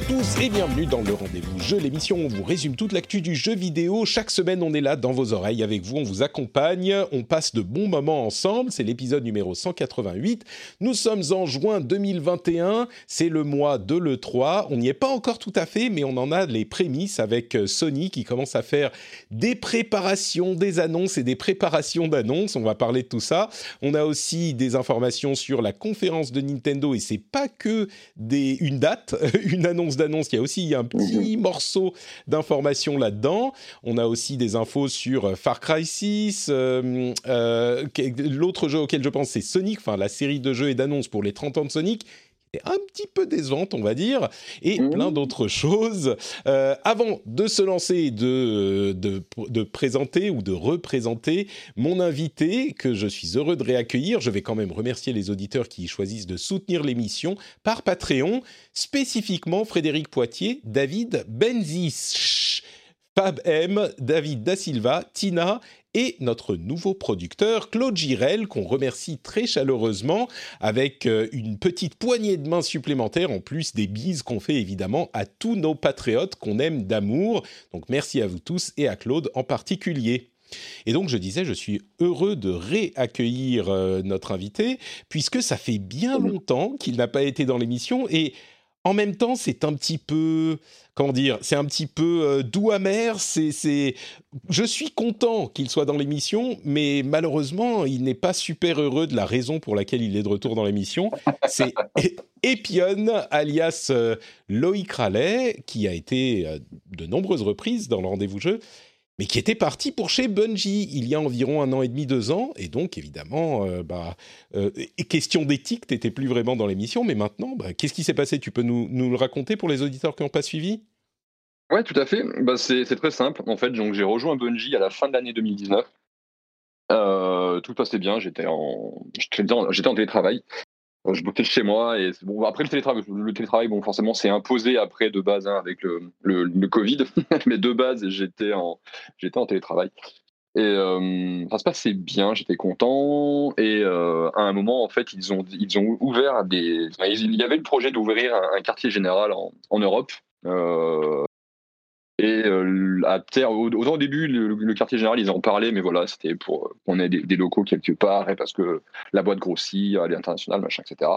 À tous et bienvenue dans le rendez-vous jeu, l'émission où on vous résume toute l'actu du jeu vidéo. Chaque semaine, on est là dans vos oreilles avec vous, on vous accompagne, on passe de bons moments ensemble. C'est l'épisode numéro 188. Nous sommes en juin 2021, c'est le mois de l'E3. On n'y est pas encore tout à fait, mais on en a les prémices avec euh, Sony qui commence à faire des préparations, des annonces et des préparations d'annonces. On va parler de tout ça. On a aussi des informations sur la conférence de Nintendo et c'est pas que des, une date, une annonce d'annonce, il y a aussi un petit morceau d'information là-dedans. On a aussi des infos sur Far Cry 6. euh, euh, L'autre jeu auquel je pense, c'est Sonic, enfin la série de jeux et d'annonces pour les 30 ans de Sonic un petit peu décevante, on va dire, et Mhm. plein d'autres choses. Euh, avant de se lancer, de, de, de présenter ou de représenter mon invité, que je suis heureux de réaccueillir, je vais quand même remercier les auditeurs qui choisissent de soutenir l'émission par Patreon, spécifiquement Frédéric Poitier, David Benzis, Fab M, David Da Silva, Tina et notre nouveau producteur Claude Girel, qu'on remercie très chaleureusement avec euh, une petite poignée de main supplémentaire, en plus des bises qu'on fait évidemment à tous nos patriotes qu'on aime d'amour. Donc merci à vous tous et à Claude en particulier. Et donc je disais, je suis heureux de réaccueillir euh, notre invité, puisque ça fait bien longtemps qu'il n'a pas été dans l'émission, et en même temps c'est un petit peu, comment dire, c'est un petit peu euh, doux amer, c'est, c'est... Je suis content qu'il soit dans l'émission, mais malheureusement il n'est pas super heureux de la raison pour laquelle il est de retour dans l'émission. C'est Epion, alias euh, Loïc Rallet, qui a été euh, de nombreuses reprises dans le rendez-vous jeu, mais qui était parti pour chez Bungie il y a environ un an et demi, deux ans, et donc évidemment, euh, bah, euh, question d'éthique, t'étais plus vraiment dans l'émission, mais maintenant, bah, qu'est-ce qui s'est passé? Tu peux nous, le raconter pour les auditeurs qui n'ont pas suivi? Ouais, tout à fait. Bah, c'est très simple. En fait, j'ai rejoint Bungie à la fin de l'année 2019. Euh, tout passait bien. J'étais en, j'étais en, j'étais en télétravail. Je bossais chez moi et bon après le télétravail, le télétravail, bon forcément c'est imposé après de base hein, avec le, le, Covid, mais de base j'étais en, j'étais en télétravail. Et euh, ça se passait bien, j'étais content. Et euh, à un moment, en fait, ils ont, ils ont ouvert des. il y avait le projet d'ouvrir un, quartier général en, en Europe. Euh, et euh, à terre, au, début, le, le quartier général, ils en parlaient, mais voilà, c'était pour qu'on ait des, des, locaux quelque part, et parce que la boîte grossit, elle est internationale, machin, etc.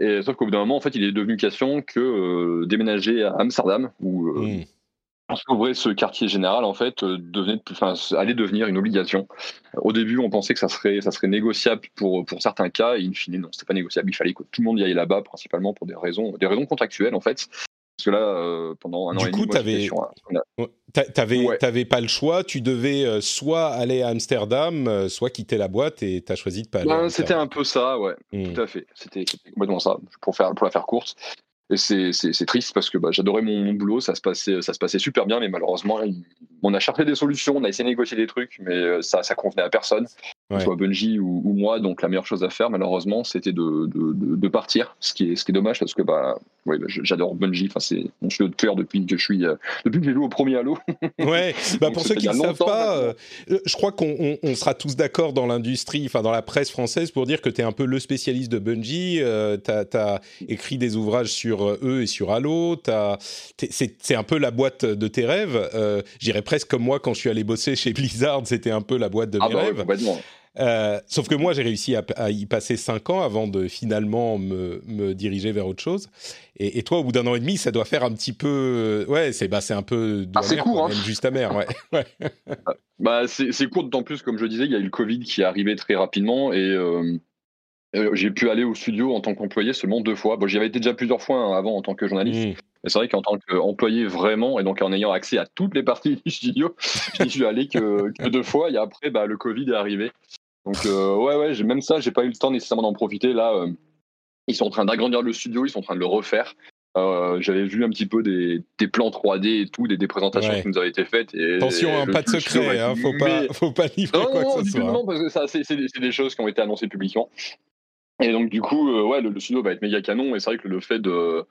Et sauf qu'au bout d'un moment, en fait, il est devenu question que euh, déménager à Amsterdam, où euh, Mm. ouvrir ce quartier général, en fait, euh, devenait, enfin, allait devenir une obligation. Au début, on pensait que ça serait, ça serait négociable pour, pour certains cas, et in fine, non, c'était pas négociable. Il fallait que tout le monde y aille là-bas, principalement pour des raisons, des raisons contractuelles, en fait. Parce que là, euh, pendant un an Du et coup, demi, moi, j'étais t'avais- a- Ouais. Pas le choix, tu devais euh, soit aller à Amsterdam, euh, soit quitter la boîte, et t'as choisi de pas aller. Ben, c'était un peu ça, ouais. Mm. Tout à fait. C'était complètement ça, pour, faire, pour la faire courte. Et c'est- triste parce que bah, j'adorais mon, mon boulot, ça se, passait, ça se passait super bien, mais malheureusement, on a cherché des solutions, on a essayé de négocier des trucs, mais ça, ça convenait à personne, Ouais. soit Bungie ou, ou moi. Donc la meilleure chose à faire, malheureusement, c'était de, de, de- de partir, ce qui est, ce qui est dommage parce que bah, ouais, bah, j'adore Bungie, enfin, c'est mon jeu de cœur depuis que je suis, euh, depuis que j'ai joué au premier Halo. Ouais, bah pour ceux qui ne savent pas, maintenant. euh, je crois qu'on on- on sera tous d'accord dans l'industrie, enfin dans la presse française, pour dire que tu es un peu le spécialiste de Bungie. Euh, tu as, écrit des ouvrages sur euh, eux et sur Halo. t'es- C'est un peu la boîte de tes rêves. Euh, J'irais presque comme moi quand je suis allé bosser chez Blizzard, c'était un peu la boîte de Ah mes bah ouais, rêves. complètement. Euh, sauf que moi, j'ai réussi à, à y passer 5 ans avant de finalement me, me diriger vers autre chose. Et, et toi, au bout d'un an et demi, ça doit faire un petit peu. Ouais, c'est bah, un peu. Ah, c'est court, hein. Même juste amer, ouais. ouais. Bah, c'est court d'autant plus, comme je disais, il y a eu le Covid qui est arrivé très rapidement et, euh, j'ai pu aller au studio en tant qu'employé seulement deux fois. Bon, j'y avais été déjà plusieurs fois hein, avant en tant que journaliste. Mmh. Mais c'est vrai qu'en tant qu'employé vraiment, et donc en ayant accès à toutes les parties du studio, je n'y suis allé que, deux fois. Et après, bah, le Covid est arrivé. Donc, ouais, ouais, même ça, j'ai pas eu le temps nécessairement d'en profiter. Là, ils sont en train d'agrandir le studio, ils sont en train de le refaire. Euh, j'avais vu un petit peu des, des, plans 3D et tout, des, des présentations qui nous avaient été faites. Et, Attention, hein, pas de secret, hein, faut, pas, faut pas livrer quoi que ce soit. Non, parce que ça, c'est, des choses qui ont été annoncées publiquement. Et donc du coup, euh, ouais, le, studio va être méga canon. Et c'est vrai que le fait de,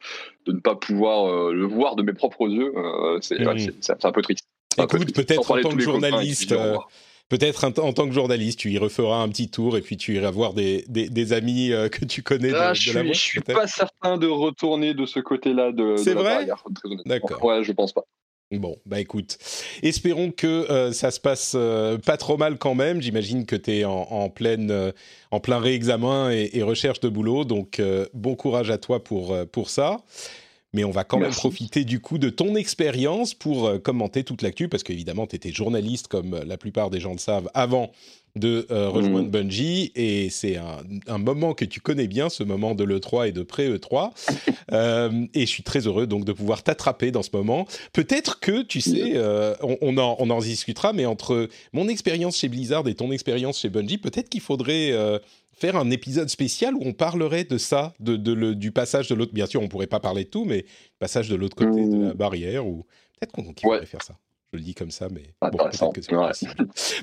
de ne pas pouvoir euh, le voir de mes propres yeux, c'est, mmh. un peu triste. Écoute, peut-être en tant que journaliste, peut-être en tant que journaliste, tu y referas un petit tour et puis tu iras voir des, des, amis euh, que tu connais de, ah, je suis, Je suis pas certain de retourner de ce côté-là de, C'est vrai? D'accord. Ouais, je pense pas. Bon, bah écoute, espérons que euh, ça se passe euh, pas trop mal quand même. J'imagine que tu es en, pleine, en plein réexamen et, et, recherche de boulot, donc bon courage à toi pour, pour ça mais on va quand même profiter du coup de ton expérience pour euh, commenter toute l'actu, parce qu'évidemment, tu étais journaliste, comme euh, la plupart des gens le savent, avant de euh, rejoindre mmh. Bungie, et c'est un, moment que tu connais bien, ce moment de l'E3 et de pré-E3, et je suis très heureux donc de pouvoir t'attraper dans ce moment. Peut-être que, tu sais, on, en, on en discutera, mais entre mon expérience chez Blizzard et ton expérience chez Bungie, peut-être qu'il faudrait faire un épisode spécial où on parlerait de ça, de, du passage de l'autre. Bien sûr, on pourrait pas parler de tout, mais passage de l'autre côté de la mmh. barrière ou peut-être qu'on pourrait faire ça. Je le dis comme ça, mais bon, que c'est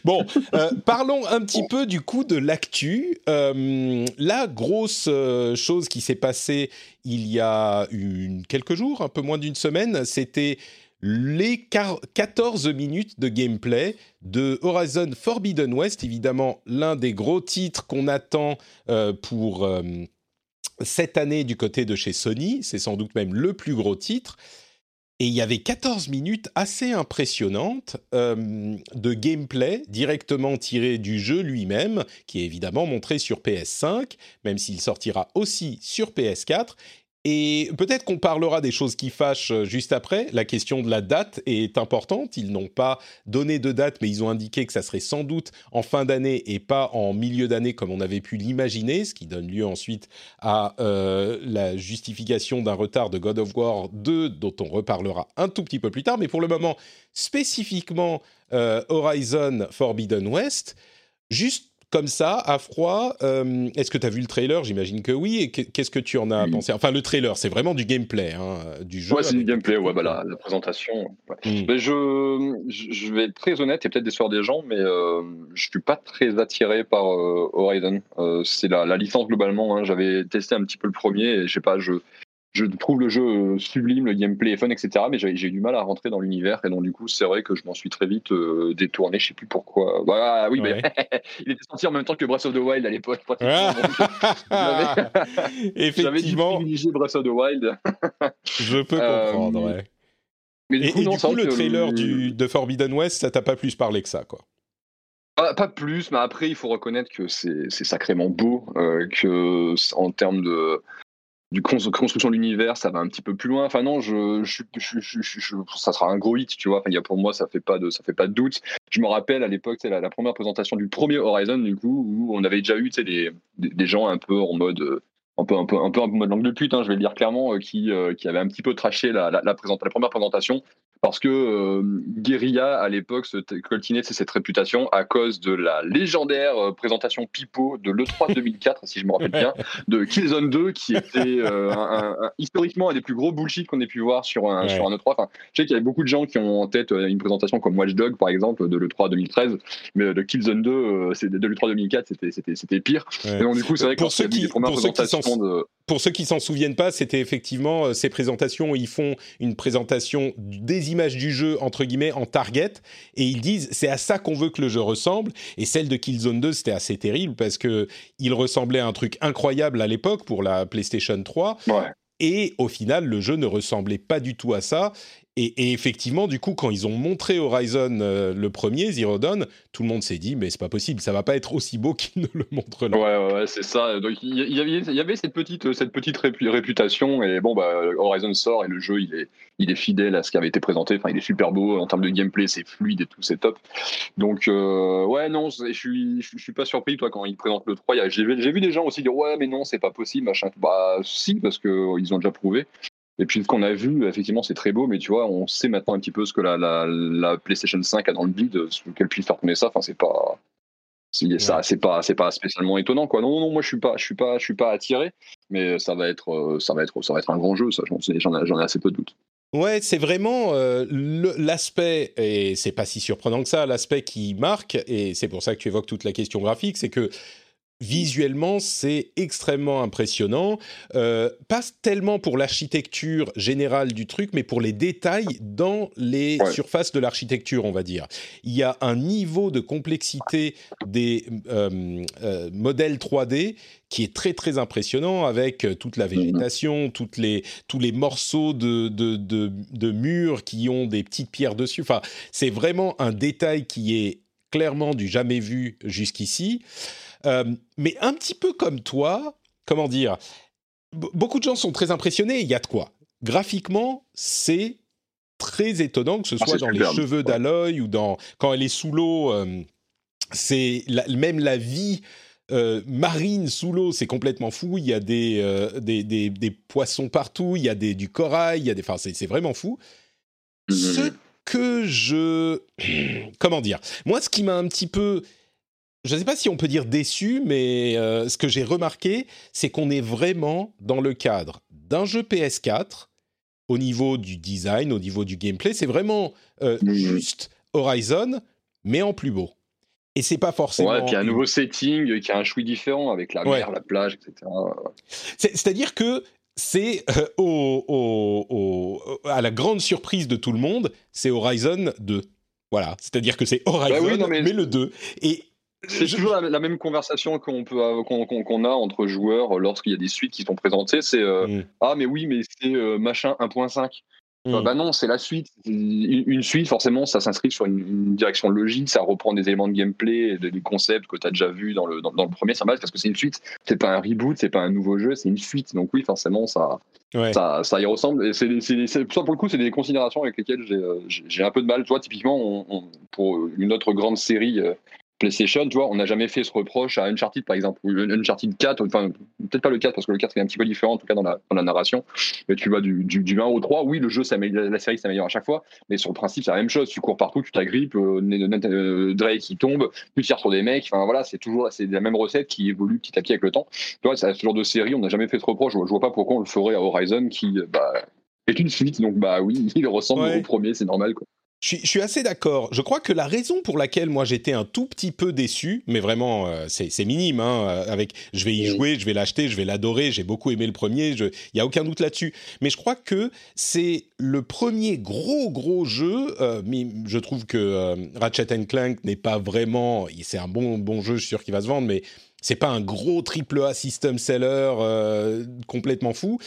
Bon, euh, parlons un petit peu du coup de l'actu. Euh, la grosse euh, chose qui s'est passée il y a une, quelques jours, un peu moins d'une semaine, c'était les 14 minutes de gameplay de Horizon Forbidden West, évidemment l'un des gros titres qu'on attend euh, pour euh, cette année du côté de chez Sony, c'est sans doute même le plus gros titre. Et il y avait 14 minutes assez impressionnantes euh, de gameplay directement tiré du jeu lui-même, qui est évidemment montré sur PS5, même s'il sortira aussi sur PS4. Et peut-être qu'on parlera des choses qui fâchent euh, juste après. La question de la date est importante. Ils n'ont pas donné de date, mais ils ont indiqué que ça serait sans doute en fin d'année et pas en milieu d'année comme on avait pu l'imaginer, ce qui donne lieu ensuite à euh, la justification d'un retard de God of War 2 dont on reparlera un tout petit peu plus tard. Mais pour le moment, spécifiquement euh, Horizon Forbidden West, juste comme ça, à froid. Euh, est-ce que tu as vu le trailer? J'imagine que oui. Et qu'est-ce que tu en as pensé? Enfin, le trailer, c'est vraiment du gameplay, hein, du jeu. Ouais, c'est du gameplay. Ouais, bah, la, présentation. Hmm. Mais je, je vais être très honnête et peut-être décevoir des gens, mais euh, je suis pas très attiré par euh, Horizon. Euh, c'est la, la, licence globalement. Hein. J'avais testé un petit peu le premier et je sais pas, je je trouve le jeu euh, sublime, le gameplay est fun, etc. Mais j'ai eu du mal à rentrer dans l'univers et donc du coup c'est vrai que je m'en suis très vite euh, détourné. Je sais plus pourquoi. Bah oui, mais il était sorti en même temps que Breath of the Wild à l'époque. Effectivement. J'avais Breath of the Wild. je peux comprendre. Euh, ouais. Mais du coup, et, du coup le trailer du, de Forbidden West, ça t'a pas plus parlé que ça, quoi? Ah, pas plus, mais après il faut reconnaître que c'est sacrément beau, que en termes de du construction de l'univers, ça va un petit peu plus loin. Enfin non, je, je, ça sera un gros hit, tu vois. Enfin, y a pour moi, ça fait pas de, ça fait pas de doute. Je me rappelle à l'époque, c'est la, première présentation du premier Horizon, du coup, où on avait déjà eu, des, des, des gens un peu en mode, un peu, un peu, un peu en mode langue de pute, hein, je vais le dire clairement, euh, qui, euh, qui avait un petit peu traché la, la première présentation parce que euh, Guerilla à l'époque se coltinait cette réputation à cause de la légendaire euh, présentation Pipo de l'E3 2004 si je me rappelle bien de Killzone 2 qui était euh, un, historiquement un des plus gros bullshit qu'on ait pu voir sur un, sur un E3 enfin, je sais qu'il y avait beaucoup de gens qui ont en tête une présentation comme Watch Dog par exemple de l'E3 2013 mais de Killzone 2 c'est de l'E3 2004 c'était pire. Et donc du coup c'est vrai pour ceux qui pour ceux qui de pour ceux qui s'en souviennent pas, c'était effectivement ces présentations où ils font une présentation des images du jeu entre guillemets en target et ils disent c'est à ça qu'on veut que le jeu ressemble et celle de Killzone 2 c'était assez terrible parce que il ressemblait à un truc incroyable à l'époque pour la PlayStation 3 et au final le jeu ne ressemblait pas du tout à ça Et, effectivement, du coup, quand ils ont montré Horizon euh, le premier, Zero Dawn, tout le monde s'est dit, mais c'est pas possible, ça va pas être aussi beau qu'ils ne le montrent là. Ouais, ouais, c'est ça. Donc il y, avait, cette petite, cette petite réputation, et bon, bah, Horizon sort et le jeu, il est, il est fidèle à ce qui avait été présenté. Enfin, il est super beau en termes de gameplay, c'est fluide et tout, c'est top. Donc, euh, ouais, non, je suis, je suis pas surpris, toi, quand ils présentent le 3. J'ai vu des gens aussi dire, ouais, mais non, c'est pas possible, machin. Bah, si, parce qu'ils ont déjà prouvé. Et puis ce qu'on a vu, effectivement, c'est très beau, mais tu vois, on sait maintenant un petit peu ce que la, la, PlayStation 5 a dans le bid, qu'elle puisse faire tourner ça. Enfin, c'est pas, ça, c'est pas, c'est pas spécialement étonnant, quoi. Non, non, moi, je suis pas, je suis pas, je suis pas attiré, mais ça va être, euh, ça va être, ça va être un grand jeu, ça. J'en ai, assez peu de doutes. Ouais, c'est vraiment euh, l'aspect, et c'est pas si surprenant que ça, l'aspect qui marque, et c'est pour ça que tu évoques toute la question graphique, c'est que visuellement, c'est extrêmement impressionnant. Euh, pas tellement pour l'architecture générale du truc, mais pour les détails dans les surfaces de l'architecture, on va dire. Il y a un niveau de complexité des euh, euh, modèles 3D qui est très très impressionnant avec toute la mhm. végétation, toutes les, tous les morceaux de, de, de murs qui ont des petites pierres dessus. Enfin, c'est vraiment un détail qui est clairement du jamais vu jusqu'ici. Euh, mais un petit peu comme toi, comment dire, beaucoup de gens sont très impressionnés, il y a de quoi. Graphiquement, c'est très étonnant que ce ah, soit dans les cheveux d'Aloy ou dans quand elle est sous l'eau. Euh, c'est même la vie euh, marine sous l'eau, c'est complètement fou. Il y a des, des, des, poissons partout, il y a des, du corail, il y a des, enfin, c'est vraiment fou. Mmh, mmh, ce mmh. que je, comment dire, moi, ce qui m'a un petit peu je ne sais pas si on peut dire déçu, mais euh, ce que j'ai remarqué, c'est qu'on est vraiment dans le cadre d'un jeu PS4 au niveau du design, au niveau du gameplay. C'est vraiment euh, juste Horizon, mais en plus beau. Et c'est pas forcément. Ouais, puis un nouveau setting qui a un choui différent avec la mer, la plage, etc. C'est-à-dire que c'est euh, au, à la grande surprise de tout le monde, c'est Horizon 2. Voilà, c'est-à-dire que c'est bah Horizon, mais... mais... le 2. Et c'est toujours la, même conversation qu'on peut qu'on a entre joueurs lorsqu'il y a des suites qui sont présentées. C'est euh, mm. ah mais oui mais c'est euh, machin 1.5. Mm. Bah non, c'est la suite. Une, suite, forcément, ça s'inscrit sur une, direction logique, ça reprend des éléments de gameplay, des, concepts que tu as déjà vu dans le, dans, le premier, ça parce que c'est une suite. C'est pas un reboot, c'est pas un nouveau jeu, c'est une suite. Donc oui, forcément, ça, ça, ça, y ressemble. Et c'est, ça, pour le coup, c'est des considérations avec lesquelles j'ai, euh, un peu de mal. Toi, typiquement, pour une autre grande série PlayStation, tu vois, on n'a jamais fait ce reproche à Uncharted, par exemple, ou Uncharted 4, enfin, peut-être pas le 4, parce que le 4 est un petit peu différent, en tout cas dans la, dans la narration, mais tu vois, du, du, du 1 au 3, oui, le jeu, la série s'améliore à chaque fois, mais sur le principe, c'est la même chose, tu cours partout, tu t'agrippes, euh, euh, Drake qui tombe, tu tires sur des mecs, enfin voilà, c'est toujours c'est la même recette qui évolue petit à petit avec le temps. Tu vois, ce genre de série, on n'a jamais fait ce reproche, je, vois pas pourquoi on le ferait à Horizon, qui, bah, est une suite, donc bah oui, il ressemble au premier, c'est normal, quoi. Je suis, assez d'accord. Je crois que la raison pour laquelle moi j'étais un tout petit peu déçu, mais vraiment euh, c'est minime, hein, euh, avec je vais y jouer, je vais l'acheter, je vais l'adorer, j'ai beaucoup aimé le premier, il n'y a aucun doute là-dessus. Mais je crois que c'est le premier gros gros jeu. Euh, mais je trouve que Ratchet Clank n'est pas vraiment, c'est un bon bon jeu, je suis sûr qu'il va se vendre, mais c'est pas un gros triple A system seller complètement fou.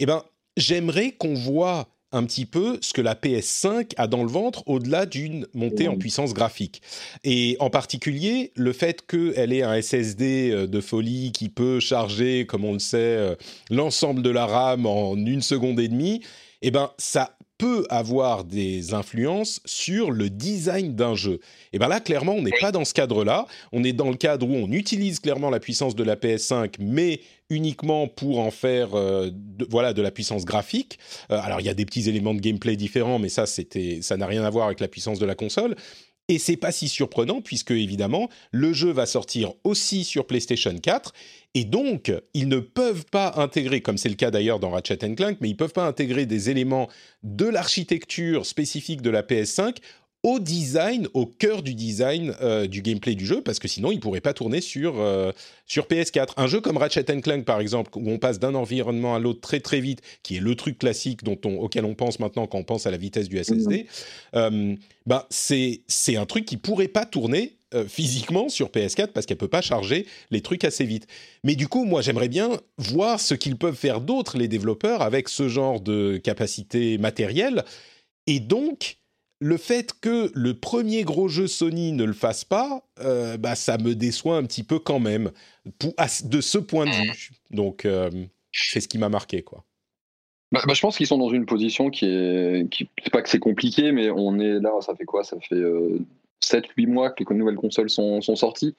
Eh ben, j'aimerais qu'on voit un petit peu ce que la PS5 a dans le ventre au-delà d'une montée en puissance graphique. Et en particulier, le fait qu'elle ait un SSD euh, de folie qui peut charger, comme on le sait, euh, l'ensemble de la RAM en une seconde et demie, eh ben, ça peut avoir des influences sur le design d'un jeu. Et bien là, clairement, on n'est pas dans ce cadre-là. On est dans le cadre où on utilise clairement la puissance de la PS5, mais uniquement pour en faire euh, de, voilà de la puissance graphique. Euh, alors il y a des petits éléments de gameplay différents, mais ça c'était ça n'a rien à voir avec la puissance de la console. Et c'est pas si surprenant puisque évidemment le jeu va sortir aussi sur PlayStation 4 et donc ils ne peuvent pas intégrer, comme c'est le cas d'ailleurs dans Ratchet Clank, mais ils peuvent pas intégrer des éléments de l'architecture spécifique de la PS5 au design, au cœur du design euh, du gameplay du jeu, parce que sinon il pourrait pas tourner sur, euh, sur PS4. Un jeu comme Ratchet Clank par exemple, où on passe d'un environnement à l'autre très très vite, qui est le truc classique dont on, auquel on pense maintenant quand on pense à la vitesse du SSD, euh, bah, c'est un truc qui pourrait pas tourner physiquement sur PS4 parce qu'elle peut pas charger les trucs assez vite. Mais du coup, moi, j'aimerais bien voir ce qu'ils peuvent faire d'autres les développeurs avec ce genre de capacité matérielle Et donc, le fait que le premier gros jeu Sony ne le fasse pas, euh, bah, ça me déçoit un petit peu quand même, de ce point de vue. Donc, euh, c'est ce qui m'a marqué, quoi. Bah, bah, je pense qu'ils sont dans une position qui est. Qui, c'est pas que c'est compliqué, mais on est là, ça fait quoi? Ça fait 7-8 mois que les nouvelles consoles sont, sont sorties.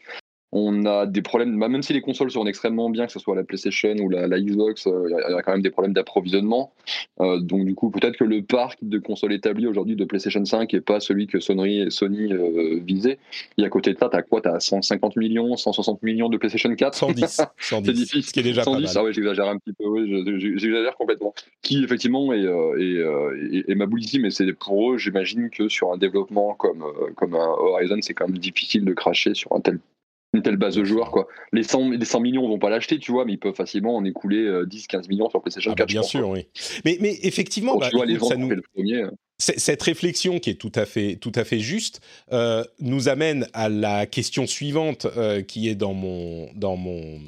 On a des problèmes, bah, même si les consoles sont extrêmement bien, que ce soit la PlayStation ou la, Xbox, euh, il y, a quand même des problèmes d'approvisionnement. Euh, donc du coup, peut-être que le parc de consoles établies aujourd'hui de PlayStation 5 n'est pas celui que Sony, Sony euh, visait. Et à côté de ça, tu as quoi? Tu as 150 millions, 160 millions de PlayStation 4 110. 110 c'est difficile. Ce qui est déjà 110, pas mal. Ah ouais, j'exagère un petit peu, j'exagère complètement. Qui effectivement est, est, est, ma mais c'est pour eux, j'imagine que sur un développement comme, comme un Horizon, c'est quand même difficile de cracher sur un tel une telle base de joueurs. Quoi. Les, 100, les 100 millions vont pas l'acheter, tu vois, mais ils peuvent facilement en écouler 10-15 euh, millions sur PlayStation 4. Ah bah, bien sûr, oui. Mais, mais effectivement, bah, ça nous... Hein. Cette réflexion qui est tout à fait, tout à fait juste euh, nous amène à la question suivante euh, qui est dans mon, dans mon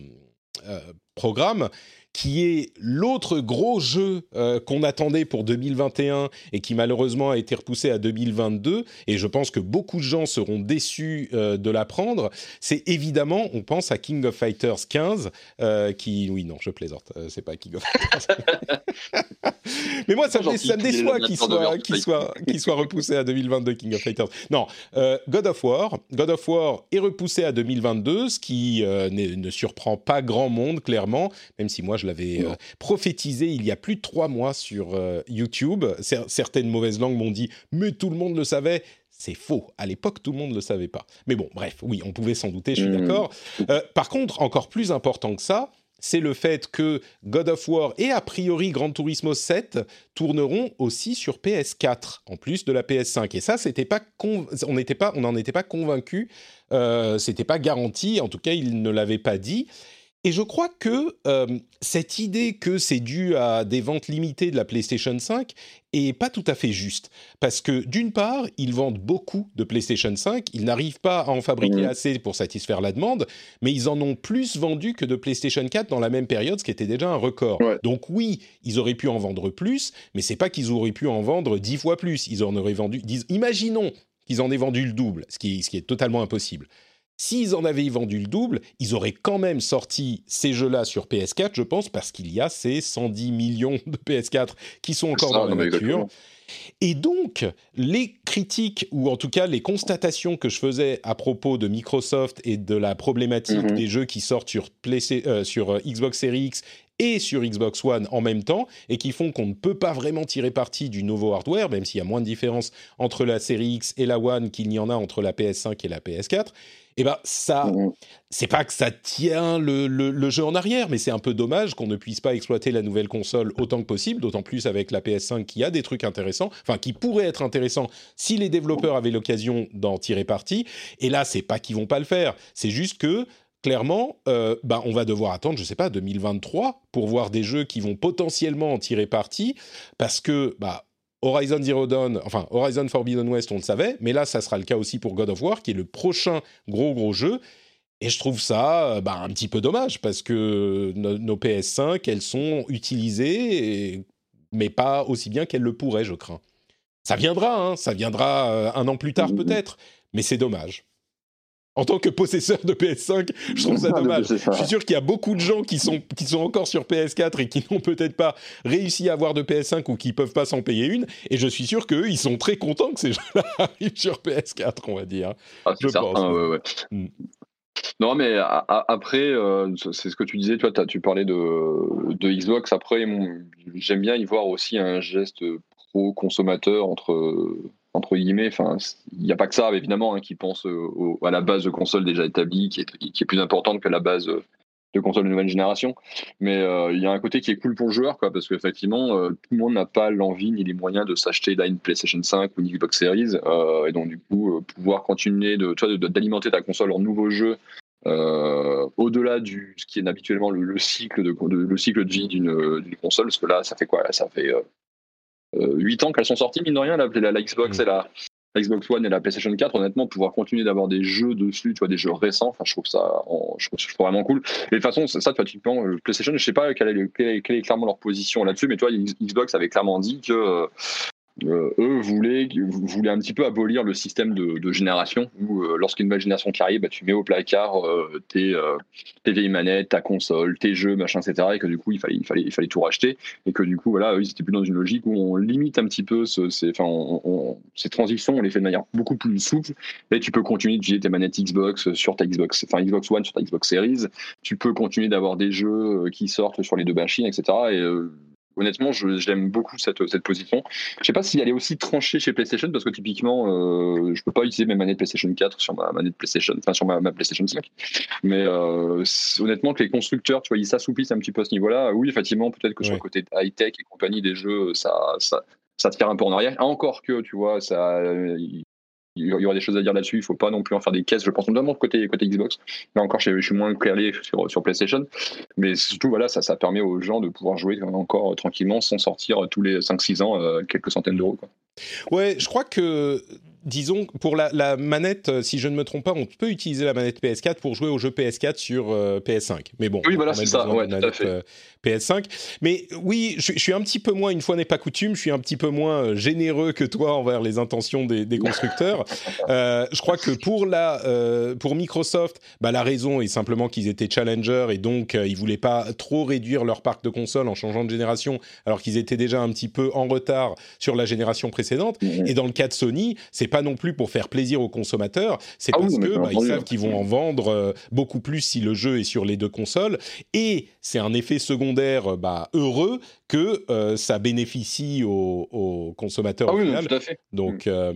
programme, qui est l'autre gros jeu euh, qu'on attendait pour 2021 et qui malheureusement a été repoussé à 2022, et je pense que beaucoup de gens seront déçus euh, de l'apprendre, c'est évidemment, on pense à King of Fighters 15, euh, qui... Oui, non, je plaisante, c'est pas King of Fighters. Mais moi, ça, ça me déçoit qu'il soit, qu'il soit, qu'il soit repoussé à 2022, King of Fighters. Non, God of War. God of War est repoussé à 2022, ce qui ne surprend pas grand monde, clairement, même si moi, je l'avais euh, prophétisé il y a plus de trois mois sur euh, YouTube. Certaines mauvaises langues m'ont dit, mais tout le monde le savait. C'est faux. À l'époque, tout le monde ne le savait pas. Mais bon, bref, oui, on pouvait s'en douter, je suis mmh. d'accord. Euh, par contre, encore plus important que ça, c'est le fait que God of War et a priori Gran Turismo 7 tourneront aussi sur PS4 en plus de la PS5. Et ça, c'était pas on n'était pas, on n'en était pas convaincu. Euh, c'était pas garanti. En tout cas, il ne l'avait pas dit. Et je crois que euh, cette idée que c'est dû à des ventes limitées de la PlayStation 5 est pas tout à fait juste. Parce que d'une part, ils vendent beaucoup de PlayStation 5, ils n'arrivent pas à en fabriquer mmh. assez pour satisfaire la demande, mais ils en ont plus vendu que de PlayStation 4 dans la même période, ce qui était déjà un record. Donc oui, ils auraient pu en vendre plus, mais c'est pas qu'ils auraient pu en vendre dix fois plus. Ils en auraient vendu, imaginons qu'ils en aient vendu le double, ce qui, ce qui est totalement impossible. S'ils en avaient vendu le double, ils auraient quand même sorti ces jeux-là sur PS4, je pense, parce qu'il y a ces 110 millions de PS4 qui sont encore dans la nature. Et donc, les critiques, ou en tout cas les constatations que je faisais à propos de Microsoft et de la problématique mhm. des jeux qui sortent sur, euh, sur euh, Xbox Series X et sur Xbox One en même temps, et qui font qu'on ne peut pas vraiment tirer parti du nouveau hardware, même s'il y a moins de différence entre la série X et la One qu'il n'y en a entre la PS5 et la PS4, eh ben ça, mmh c'est pas que ça tient le, jeu en arrière, mais c'est un peu dommage qu'on ne puisse pas exploiter la nouvelle console autant que possible, d'autant plus avec la PS5 qui a des trucs intéressants, enfin qui pourraient être intéressants si les développeurs avaient l'occasion d'en tirer parti. Et là, c'est pas qu'ils vont pas le faire, c'est juste que clairement, euh, bah, on va devoir attendre, je sais pas, 2023 pour voir des jeux qui vont potentiellement en tirer parti, parce que bah, Horizon Zero Dawn, enfin Horizon Forbidden West, on le savait, mais là, ça sera le cas aussi pour God of War, qui est le prochain gros gros jeu. Et je trouve ça euh, bah, un petit peu dommage parce que nos, PS5, elles sont utilisées, mais pas aussi bien qu'elles le pourraient, je crains. Ça viendra, hein, ça viendra euh, un an plus tard mmh, peut-être, mais c'est dommage en tant que possesseur de PS5, je trouve ça dommage. je suis sûr qu'il y a beaucoup de gens qui sont, qui sont encore sur PS4 et qui n'ont peut-être pas réussi à avoir de PS5 ou qui peuvent pas s'en payer une. Et je suis sûr qu'eux, ils sont très contents que ces jeux-là arrivent sur PS4, on va dire. Ah, je pense. Mm. Non, mais après, euh, c'est ce que tu disais, toi, tu parlais de, de Xbox. Après, j'aime bien y voir aussi un geste pro-consommateur entre entre guillemets. Enfin, il n'y a pas que ça, évidemment, hein, qui pense euh, à la base de console déjà établie, qui est, plus importante que la base euh, de console de nouvelle génération. Mais euh, il y a un côté qui est cool pour le joueur, quoi, parce qu'effectivement, tout le monde n'a pas l'envie ni les moyens de s'acheter une PlayStation 5 ou une Xbox Series, et donc du coup, pouvoir continuer de, d'alimenter ta console en nouveaux jeux. au-delà du ce qui est habituellement le, cycle de, le cycle de vie d'une, console parce que là ça fait quoi? Ça fait 8 euh, ans qu'elles sont sorties, mine de rien, la, la, Xbox mm. et la, Xbox One et la PlayStation 4, honnêtement, pouvoir continuer d'avoir des jeux dessus, tu vois, des jeux récents, enfin, je trouve ça, je, trouve, vraiment cool. Et de toute façon, ça, tu vois, typiquement, euh, PlayStation, je sais pas quelle est, quelle est, clairement leur position là-dessus, mais toi, Xbox avait clairement dit que, euh, eux voulaient, voulaient un petit peu abolir le système de, génération où euh, lorsqu'une nouvelle génération qui arrive, bah, tu mets au placard euh, tes, tes, vieilles manettes, ta console, tes jeux, machin, etc. Et que du coup, il fallait, il fallait, il fallait tout racheter. Et que du coup, voilà, eux, ils étaient plus dans une logique où on limite un petit peu ce, ces, ces transitions, on les fait de manière beaucoup plus souple. Et tu peux continuer d'utiliser tes manettes Xbox sur ta Xbox, enfin Xbox One sur ta Xbox Series. Tu peux continuer d'avoir des jeux qui sortent sur les deux machines, etc. Et honnêtement, j'aime beaucoup cette, cette position. Je sais pas si elle est aussi tranchée chez PlayStation parce que typiquement, euh, je peux pas utiliser mes manettes PlayStation 4 sur ma manette PlayStation, enfin sur ma, PlayStation 5. Mais euh, honnêtement, que les constructeurs, tu vois, ils s'assouplissent un petit peu à ce niveau-là. Oui, effectivement, peut-être que sur le côté high tech et compagnie des jeux, ça, ça, ça tire un peu en arrière. Encore que, tu vois, ça, il y aura des choses à dire là-dessus. Il ne faut pas non plus en faire des caisses, je pense, notamment côté, Xbox. Là encore, je, suis moins clairé sur, PlayStation. Mais surtout, voilà, ça, permet aux gens de pouvoir jouer encore tranquillement sans sortir tous les 5-6 ans euh, quelques centaines d'euros. Ouais, je crois que disons, pour la, manette, euh, si je ne me trompe pas, on peut utiliser la manette PS4 pour jouer au jeu PS4 sur euh, PS5. Mais bon, oui, voilà, c'est ça. Ouais, tout à fait. PS5. Mais oui, je, suis un petit peu moins, une fois n'est pas coutume, je suis un petit peu moins euh, généreux que toi envers les intentions des, constructeurs. euh, je crois que pour, la, euh, pour Microsoft, bah, la raison est simplement qu'ils étaient challenger et donc euh, ils voulaient pas trop réduire leur parc de consoles en changeant de génération, alors qu'ils étaient déjà un petit peu en retard sur la génération précédente. Mhm. Et dans le cas de Sony, c'est pas non plus pour faire plaisir aux consommateurs, c'est ah parce qu'ils que bah, ils savent qu'ils vont en vendre beaucoup plus si le jeu est sur les deux consoles. Et c'est un effet second secondaire bah, heureux que euh, ça bénéficie aux, consommateurs. Ah oui, tout à fait. Donc, mm. euh,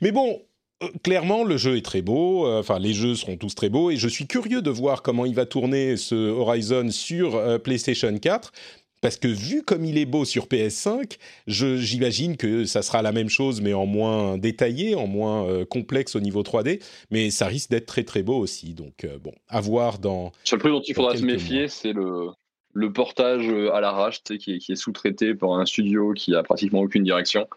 mais bon, euh, clairement, le jeu est très beau. Enfin, les jeux seront tous très beaux, et je suis curieux de voir comment il va tourner ce Horizon sur PlayStation 4. Parce que vu comme il est beau sur PS5, j'imagine que ça sera la même chose, mais en moins détaillé, en moins complexe au niveau 3D. Mais ça risque d'être très très beau aussi. Donc bon, à voir dans. Le plus dont il faudra se méfier, c'est le, le portage euh, à l'arrache, qui est, qui est sous-traité par un studio qui a pratiquement aucune direction.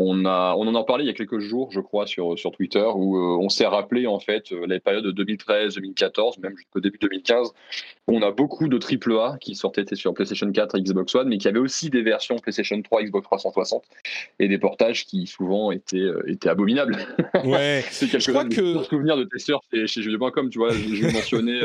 On, a, on en a parlé il y a quelques jours, je crois, sur, sur Twitter, où euh, on s'est rappelé en fait euh, les périodes de 2013-2014, même jusqu'au début 2015. On a beaucoup de AAA qui sortaient sur PlayStation 4 et Xbox One, mais qui avaient aussi des versions PlayStation 3, Xbox 360 et des portages qui souvent étaient, étaient abominables. Ouais. C'est quelques que... souvenirs de testeurs chez, chez Jeux.com, tu vois. Je, mentionnais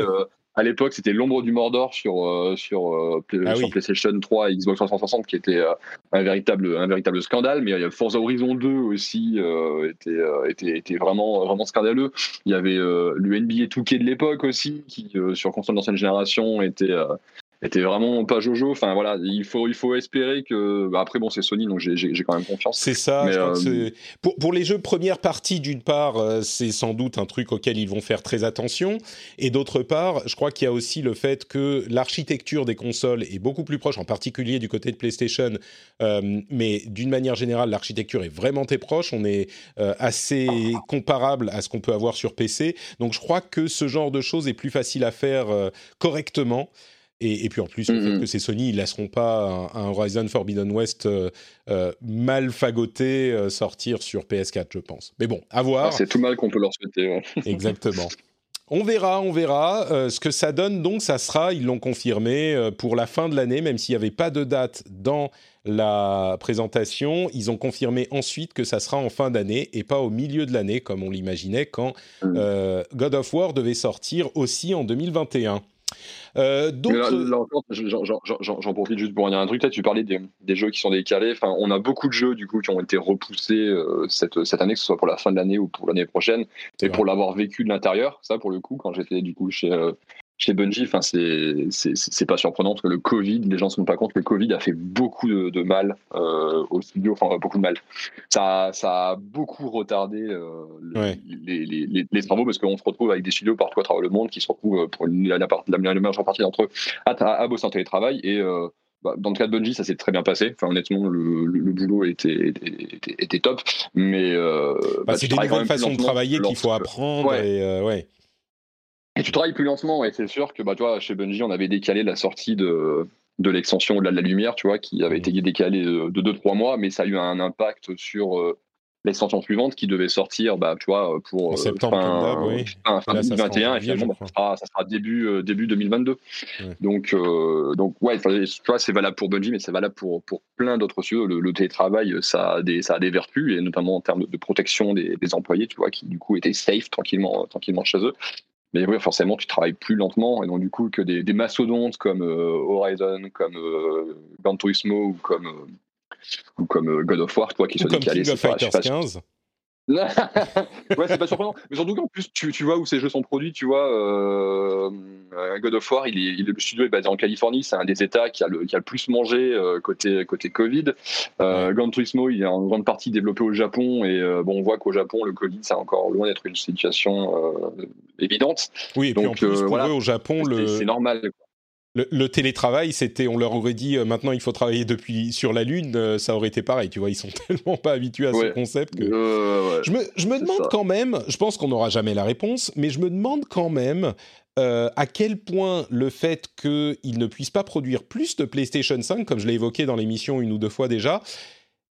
à l'époque, c'était l'ombre du Mordor sur, euh, sur, euh, ah sur PlayStation 3 et Xbox 360 qui était euh, un, véritable, un véritable scandale. Mais Forza Horizon 2 aussi était, était, était, vraiment, vraiment scandaleux. Il y avait le NBA 2K de l'époque aussi, qui sur console d'ancienne génération était, était vraiment pas Jojo. Enfin voilà, il faut, il faut espérer que. Bah, après, bon, c'est Sony, donc j'ai quand même confiance. C'est ça. Euh, pour, pour, les jeux première partie, d'une part, euh, c'est sans doute un truc auquel ils vont faire très attention. Et d'autre part, je crois qu'il y a aussi le fait que l'architecture des consoles est beaucoup plus proche, en particulier du côté de PlayStation. Euh, mais d'une manière générale, l'architecture est vraiment très proche. On est assez comparable à ce qu'on peut avoir sur PC. Donc je crois que ce genre de choses est plus facile à faire correctement. Et, puis en plus, le fait mm-hmm. que c'est Sony, ils laisseront pas un, Horizon Forbidden West euh, euh, mal fagoté euh, sortir sur PS4, je pense. Mais bon, à voir. Ah, c'est tout mal qu'on peut leur souhaiter. Exactement. On verra, on verra. ce que ça donne, donc, ça sera, ils l'ont confirmé, pour la fin de l'année, même s'il n'y avait pas de date dans la présentation. Ils ont confirmé ensuite que ça sera en fin d'année et pas au milieu de l'année, comme on l'imaginait quand mm. God of War devait sortir aussi en 2021. Euh, j'en profite juste pour dire un truc. Là, tu parlais des, jeux qui sont décalés. Enfin, on a beaucoup de jeux du coup qui ont été repoussés euh, cette, cette année, que ce soit pour la fin de l'année ou pour l'année prochaine, et pour l'avoir vécu de l'intérieur. Ça, pour le coup, quand j'étais du coup chez euh, chez Bungie, enfin, c'est pas surprenant parce que le Covid, les gens ne se rendent pas compte que le Covid a fait beaucoup de, mal euh, au studio, enfin beaucoup de mal. Ça, ça a beaucoup retardé euh, les, les, les, travaux parce qu'on se retrouve avec des studios partout à travers le monde qui se retrouvent euh, pour la, la, la, majeure partie d'entre eux à, à, bosser en télétravail et bah, dans le cas de Bungie, ça s'est très bien passé. Enfin, honnêtement, le, le, boulot était, était, était, top. Mais bah, bah, c'est des nouvelles façons de travailler qu'il faut apprendre. Et, ouais. Et tu travailles plus lentement, et c'est sûr que bah, chez Bungie, on avait décalé la sortie de, de l'extension au-delà de la lumière, tu vois, qui avait été décalée de 2-3 mois, mais ça a eu un impact sur, euh, l'extension suivante qui devait sortir, bah, tu vois, pour en septembre, fin, oui. fin, fin Là, ça sera en 2021, et finalement, bah, ça, sera, ça sera début, euh, début 2022. Ouais. Donc, euh, donc, ouais, tu vois, c'est valable pour Bungie, mais c'est valable pour, pour plein d'autres studios. Le, le télétravail, ça a, des, ça a des vertus, et notamment en termes de, de protection des, des employés, tu vois, qui du coup étaient safe tranquillement, tranquillement chez eux. Mais oui, forcément, tu travailles plus lentement, et donc du coup, que des, des mastodontes comme euh, Horizon, comme euh, Gran Turismo ou comme, euh, ou comme euh, God of War, toi, qui sont décalés, King of c'est pas- Fighters c'est pas- 15. ouais, c'est pas surprenant. Mais surtout qu'en plus, tu, tu vois où ces jeux sont produits. Tu vois, euh, euh, God of War, il est, il le studio est basé en Californie. C'est un des États qui a le, qui a le plus mangé euh, côté, côté Covid. Euh, Gran Turismo, il est en grande partie développé au Japon. Et bon, on voit qu'au Japon, le Covid, c'est encore loin d'être une situation évidente. Oui, et puis en Donc, plus, pour voilà. eux, au Japon, C'est le, c'est normal. Le, le télétravail, c'était, on leur aurait dit euh, maintenant il faut travailler depuis sur la Lune, euh, ça aurait été pareil. Tu vois, ils sont tellement pas habitués à ce concept que. Ouais. Je me, je me demande ça. quand même, je pense qu'on n'aura jamais la réponse, mais je me demande quand même euh, à quel point le fait qu'ils ne puissent pas produire plus de PlayStation 5, comme je l'ai évoqué dans l'émission une ou deux fois déjà,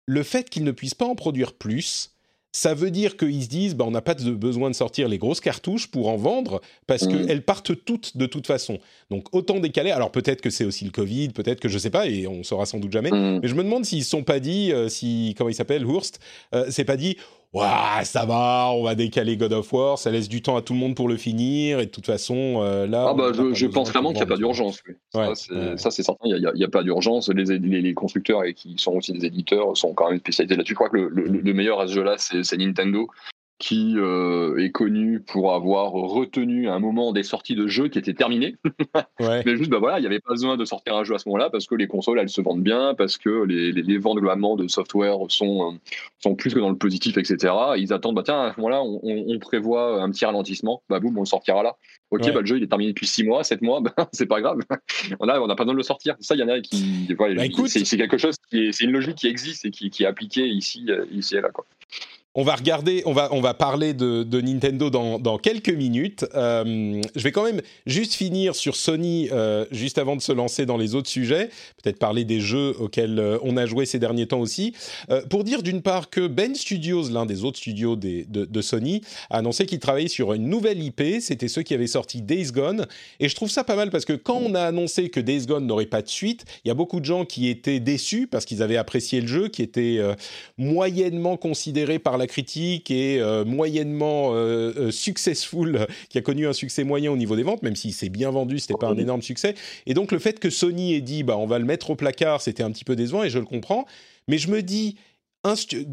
le fait qu'ils ne puissent pas en produire plus, ça veut dire qu'ils se disent, bah, on n'a pas de besoin de sortir les grosses cartouches pour en vendre, parce Mhm. qu'elles partent toutes de toute façon. Donc autant décaler, alors peut-être que c'est aussi le Covid, peut-être que je sais pas, et on saura sans doute jamais, Mm. mais je me demande s'ils se sont pas dit, euh, si comment il s'appelle, Hurst, euh, c'est pas dit, Ouah, ça va, on va décaler God of War, ça laisse du temps à tout le monde pour le finir, et de toute façon, euh, là. Ah bah, je, pense clairement qu'il n'y a pas d'urgence. Ouais, ça, c'est, ouais. ça, c'est certain, il n'y a, il y a pas d'urgence. Les, les, les constructeurs et qui sont aussi des éditeurs sont quand même spécialisés là-dessus. Je crois que le, le, le meilleur à ce jeu-là, c'est Nintendo, qui euh, est connu pour avoir retenu un moment des sorties de jeux qui étaient terminés. Ouais. Mais juste, bah voilà, il n'y avait pas besoin de sortir un jeu à ce moment-là parce que les consoles, elles se vendent bien, parce que les, les, les ventes globalement de software sont, euh, sont plus que dans le positif, etc. Ils attendent, bah tiens, à ce moment-là, on, on- on prévoit un petit ralentissement, bah boum, on le sortira là. Ok, Ouais. bah le jeu, il est terminé depuis 6 mois, 7 mois, bah, c'est pas grave. on a, on n'a pas besoin de le sortir. Ça, il y en a qui. voilà, Bah, c'est, quelque chose c'est une logique qui existe et qui, qui est appliquée ici, euh, ici et là, quoi. On va regarder, on va, on va parler de, Nintendo dans, dans quelques minutes. Euh, je vais quand même juste finir sur Sony, euh, juste avant de se lancer dans les autres sujets, peut-être parler des jeux auxquels euh, on a joué ces derniers temps aussi, pour dire d'une part que Ben Studios, l'un des autres studios de, de Sony, a annoncé qu'il travaillait sur une nouvelle IP, c'était ceux qui avaient sorti Days Gone, et je trouve ça pas mal parce que quand on a annoncé que Days Gone n'aurait pas de suite, il y a beaucoup de gens qui étaient déçus parce qu'ils avaient apprécié le jeu, qui était moyennement considéré par la critique et euh, moyennement euh, euh, successful, qui a connu un succès moyen au niveau des ventes, même s'il s'est bien vendu, c'était pas un énorme succès. Et donc le fait que Sony ait dit, bah on va le mettre au placard, c'était un petit peu décevant et je le comprends. Mais je me dis,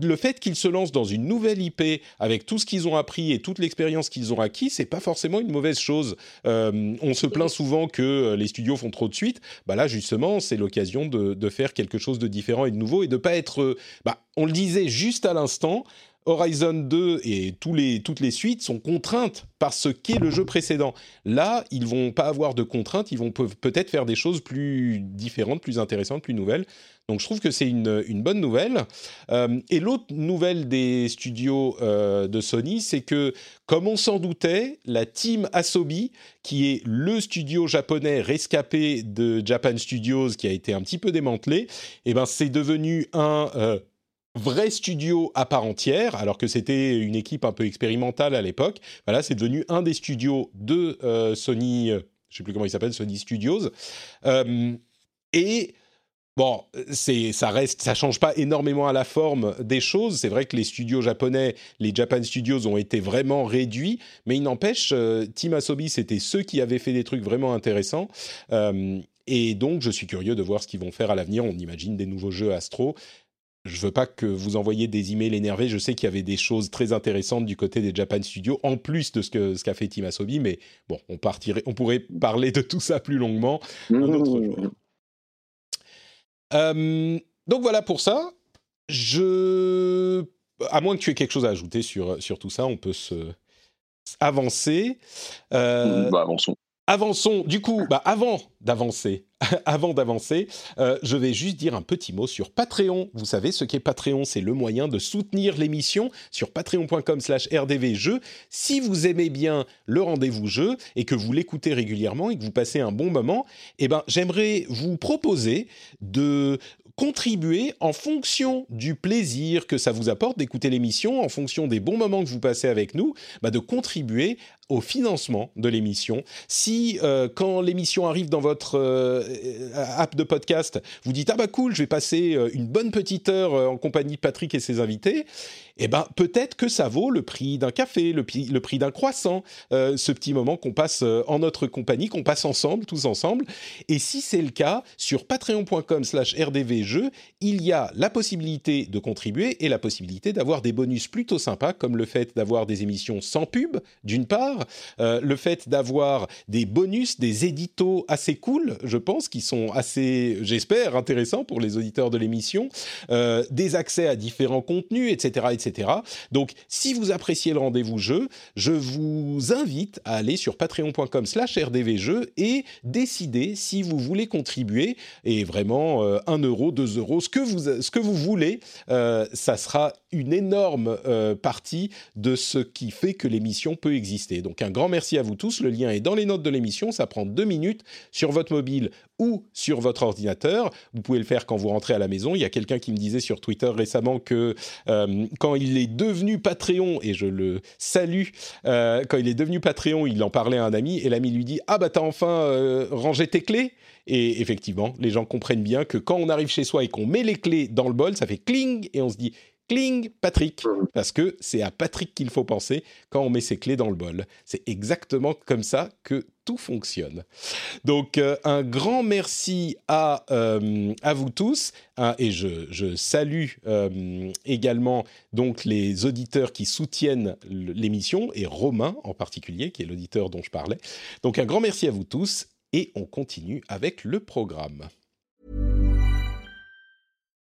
le fait qu'ils se lancent dans une nouvelle IP avec tout ce qu'ils ont appris et toute l'expérience qu'ils ont acquis, c'est pas forcément une mauvaise chose. Euh, on se plaint souvent que les studios font trop de suites. Bah là, justement, c'est l'occasion de, de faire quelque chose de différent et de nouveau et de pas être. Bah, on le disait juste à l'instant. Horizon 2 et toutes les suites sont contraintes par ce qu'est le jeu précédent. Là, ils vont pas avoir de contraintes, ils vont peut-être faire des choses plus différentes, plus intéressantes, plus nouvelles. Donc je trouve que c'est une, une bonne nouvelle. Euh, et l'autre nouvelle des studios euh, de Sony, c'est que, comme on s'en doutait, la team Asobi, qui est le studio japonais rescapé de Japan Studios, qui a été un petit peu démantelé, eh ben c'est devenu un euh, vrai studio à part entière, alors que c'était une équipe un peu expérimentale à l'époque. Voilà, c'est devenu un des studios de euh, Sony, euh, je sais plus comment il s'appelle, Sony Studios. Euh, et Bon, c'est, ça reste, ça change pas énormément à la forme des choses. C'est vrai que les studios japonais, les Japan Studios, ont été vraiment réduits, mais il n'empêche, euh, Team Asobi, c'était ceux qui avaient fait des trucs vraiment intéressants. Et donc, je suis curieux de voir ce qu'ils vont faire à l'avenir. On imagine des nouveaux jeux Astro. Je veux pas que vous envoyiez des emails énervés. Je sais qu'il y avait des choses très intéressantes du côté des Japan Studios, en plus de ce que ce qu'a fait Team Asobi. Mais bon, on partirait, on pourrait parler de tout ça plus longuement un autre jour. Euh, donc voilà pour ça. Je, à moins que tu aies quelque chose à ajouter sur sur tout ça, on peut se avancer. Euh, Bah, avançons. Avançons. Du coup, bah avant d'avancer, avant d'avancer, euh, je vais juste dire un petit mot sur Patreon. Vous savez ce qu'est Patreon C'est le moyen de soutenir l'émission sur patreon.com/slash rdvjeux. Si vous aimez bien le rendez-vous jeu et que vous l'écoutez régulièrement et que vous passez un bon moment, eh ben j'aimerais vous proposer de contribuer en fonction du plaisir que ça vous apporte d'écouter l'émission, en fonction des bons moments que vous passez avec nous, bah de contribuer au financement de l'émission. Si euh, quand l'émission arrive dans votre euh, app de podcast, vous dites ah bah cool, je vais passer euh, une bonne petite heure en compagnie de Patrick et ses invités, eh ben peut-être que ça vaut le prix d'un café, le, le prix d'un croissant, ce petit moment qu'on passe en notre compagnie, qu'on passe ensemble, tous ensemble. Et si c'est le cas, sur patreon.com/rdvjeux, il y a la possibilité de contribuer et la possibilité d'avoir des bonus plutôt sympas, comme le fait d'avoir des émissions sans pub, d'une part, euh, le fait d'avoir des bonus, des éditos assez cool, je pense, qui sont assez, j'espère, intéressants pour les auditeurs de l'émission, euh, des accès à différents contenus, etc., etc. Donc, si vous appréciez le rendez-vous jeu, je vous invite à aller sur patreon.com/rdvjeux et décider si vous voulez contribuer. Et vraiment, 1 euh, euro, 2 euros, ce que vous, ce que vous voulez, ça sera une énorme partie de ce qui fait que l'émission peut exister. Donc un grand merci à vous tous. Le lien est dans les notes de l'émission. Ça prend deux minutes sur votre mobile ou sur votre ordinateur. Vous pouvez le faire quand vous rentrez à la maison. Il y a quelqu'un qui me disait sur Twitter récemment que euh, quand il est devenu Patreon, et je le salue, euh, quand il est devenu Patreon, il en parlait à un ami et l'ami lui dit Ah bah t'as enfin euh, rangé tes clés et effectivement, les gens comprennent bien que quand on arrive chez soi et qu'on met les clés dans le bol, ça fait cling et on se dit Cling, Patrick, parce que c'est à Patrick qu'il faut penser quand on met ses clés dans le bol. C'est exactement comme ça que tout fonctionne. Donc euh, un grand merci à, euh, à vous tous hein, et je, salue euh, également donc les auditeurs qui soutiennent l'émission et Romain en particulier qui est l'auditeur dont je parlais. Donc un grand merci à vous tous et on continue avec le programme.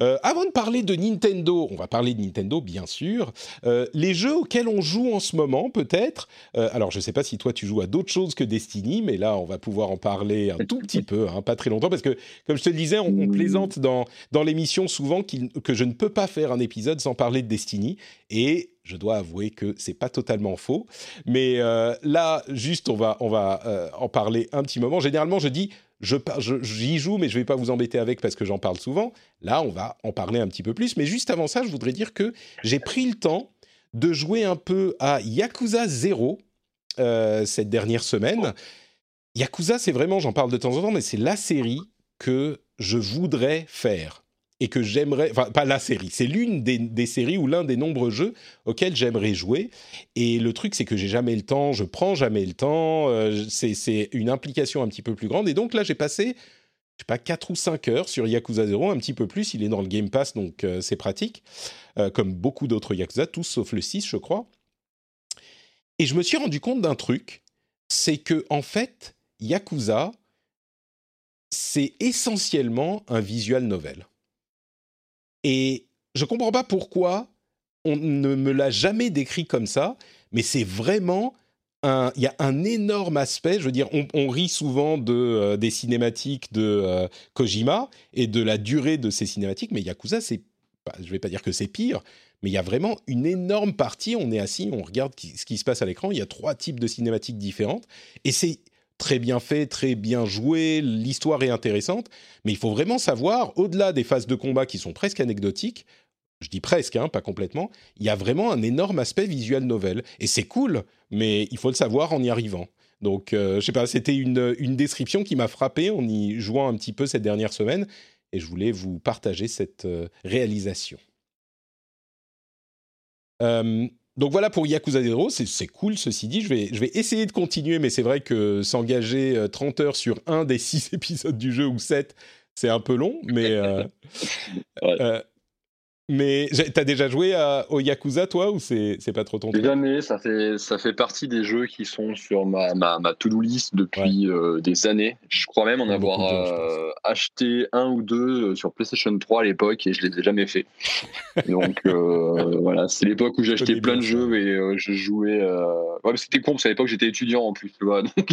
Euh, avant de parler de Nintendo, on va parler de Nintendo bien sûr. Euh, les jeux auxquels on joue en ce moment, peut-être. Euh, alors, je ne sais pas si toi tu joues à d'autres choses que Destiny, mais là, on va pouvoir en parler un tout petit peu, hein, pas très longtemps, parce que, comme je te le disais, on, plaisante dans, dans l'émission souvent que je ne peux pas faire un épisode sans parler de Destiny. Et je dois avouer que c'est pas totalement faux. Mais là, juste, on va, on va en parler un petit moment. Généralement, je dis j'y joue, mais je ne vais pas vous embêter avec parce que j'en parle souvent. Là, on va en parler un petit peu plus. Mais juste avant ça, je voudrais dire que j'ai pris le temps de jouer un peu à Yakuza 0 euh, cette dernière semaine. Yakuza, c'est vraiment, j'en parle de temps en temps, mais c'est la série que je voudrais faire et que j'aimerais, enfin pas la série, c'est l'une des, séries ou l'un des nombreux jeux auxquels j'aimerais jouer. Et le truc, c'est que j'ai jamais le temps, je prends jamais le temps, euh, c'est une implication un petit peu plus grande. Et donc là, j'ai passé, je sais pas, 4 ou 5 heures sur Yakuza 0, un petit peu plus, il est dans le Game Pass, donc euh, c'est pratique, euh, comme beaucoup d'autres Yakuza, tous sauf le 6, je crois. Et je me suis rendu compte d'un truc, c'est que en fait, Yakuza, c'est essentiellement un visual novel. Et je comprends pas pourquoi on ne me l'a jamais décrit comme ça, mais c'est vraiment il y a un énorme aspect. Je veux dire, on, rit souvent de euh, des cinématiques de euh, Kojima et de la durée de ces cinématiques, mais Yakuza, c'est, je ne vais pas dire que c'est pire, mais il y a vraiment une énorme partie. On est assis, on regarde ce qui se passe à l'écran. Il y a trois types de cinématiques différentes, et c'est très bien fait, très bien joué, l'histoire est intéressante, mais il faut vraiment savoir, au-delà des phases de combat qui sont presque anecdotiques, je dis presque, hein, pas complètement, il y a vraiment un énorme aspect visuel novel. Et c'est cool, mais il faut le savoir en y arrivant. Donc, euh, je sais pas, c'était une, description qui m'a frappé en y jouant un petit peu cette dernière semaine, et je voulais vous partager cette euh, réalisation. Euh, donc voilà pour Yakuza Zero, c'est cool ceci dit, je vais, je vais essayer de continuer, mais c'est vrai que s'engager 30 euh, heures sur un des 6 épisodes du jeu ou 7, c'est un peu long, mais... Euh, euh, Mais t'as déjà joué à, au Yakuza, toi, ou c'est pas trop ton truc Jamais, ça fait, ça fait partie des jeux qui sont sur ma, ma, ma to-do list depuis euh, des années. Je crois même en avoir euh, acheté un ou deux euh, sur PlayStation 3 à l'époque et je les ai jamais fait. Donc voilà, c'est l'époque où acheté plein de jeux et je jouais. Ouais, mais c'était con, parce qu'à l'époque j'étais étudiant en plus, tu vois. Donc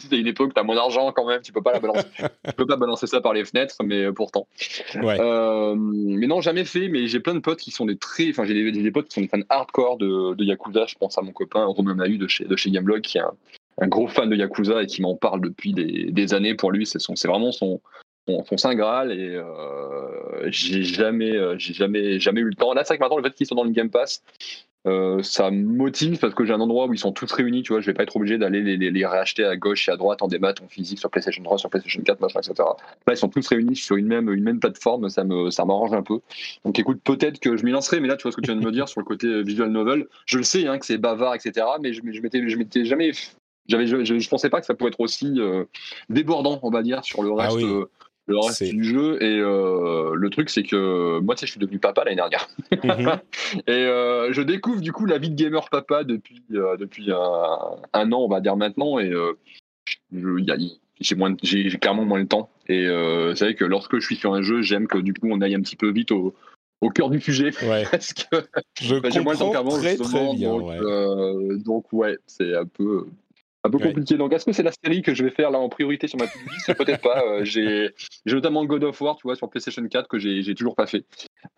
c'était une époque, t'as moins d'argent quand même, tu peux pas la balancer. tu peux pas balancer ça par les fenêtres, mais pourtant. mais non, jamais fait, mais j'ai plein de potes qui sont des très. Enfin, j'ai des, potes qui sont des fans hardcore de, de, Yakuza. Je pense à mon copain Romain Mahu de chez, de chez Gameblog, qui est un, gros fan de Yakuza et qui m'en parle depuis des, des, années. Pour lui, c'est vraiment son, son, saint Graal et euh, j'ai jamais, euh, j'ai jamais, jamais eu le temps. Là, c'est vrai que maintenant, le fait qu'ils sont dans le Game Pass, euh, ça me motive parce que j'ai un endroit où ils sont tous réunis, tu vois, je vais pas être obligé d'aller les, les, les, réacheter à gauche et à droite en démat, en physique, sur PlayStation 3, sur PlayStation 4, machin, etc. Là, ils sont tous réunis sur une même, une même plateforme, ça me, ça m'arrange un peu. Donc écoute, peut-être que je m'y lancerai, mais là, tu vois ce que tu viens de me dire sur le côté euh, visual novel, je le sais, hein, que c'est bavard, etc., mais je, je m'étais, je m'étais jamais j'avais, je, je, pensais pas que ça pouvait être aussi euh, débordant, on va dire, sur le ah reste, le reste du jeu. Et euh, le truc, c'est que moi, tu sais, je suis devenu papa l'année dernière. Mhm. et euh, je découvre du coup la vie de gamer papa depuis, euh, depuis un, an, on va dire maintenant. Et j'ai, moins, j'ai, clairement moins le temps. Et c'est vrai que lorsque je suis sur un jeu, j'aime que du coup, on aille un petit peu vite au, au cœur du sujet. parce que je bah, j'ai moins le temps qu'avant. Très, très bien, donc, donc, ouais, c'est un peu un peu compliqué. Donc, est-ce que c'est la série que je vais faire là en priorité sur ma to Peut-être pas. Euh, j'ai notamment God of War, tu vois, sur PlayStation 4 que j'ai toujours pas fait.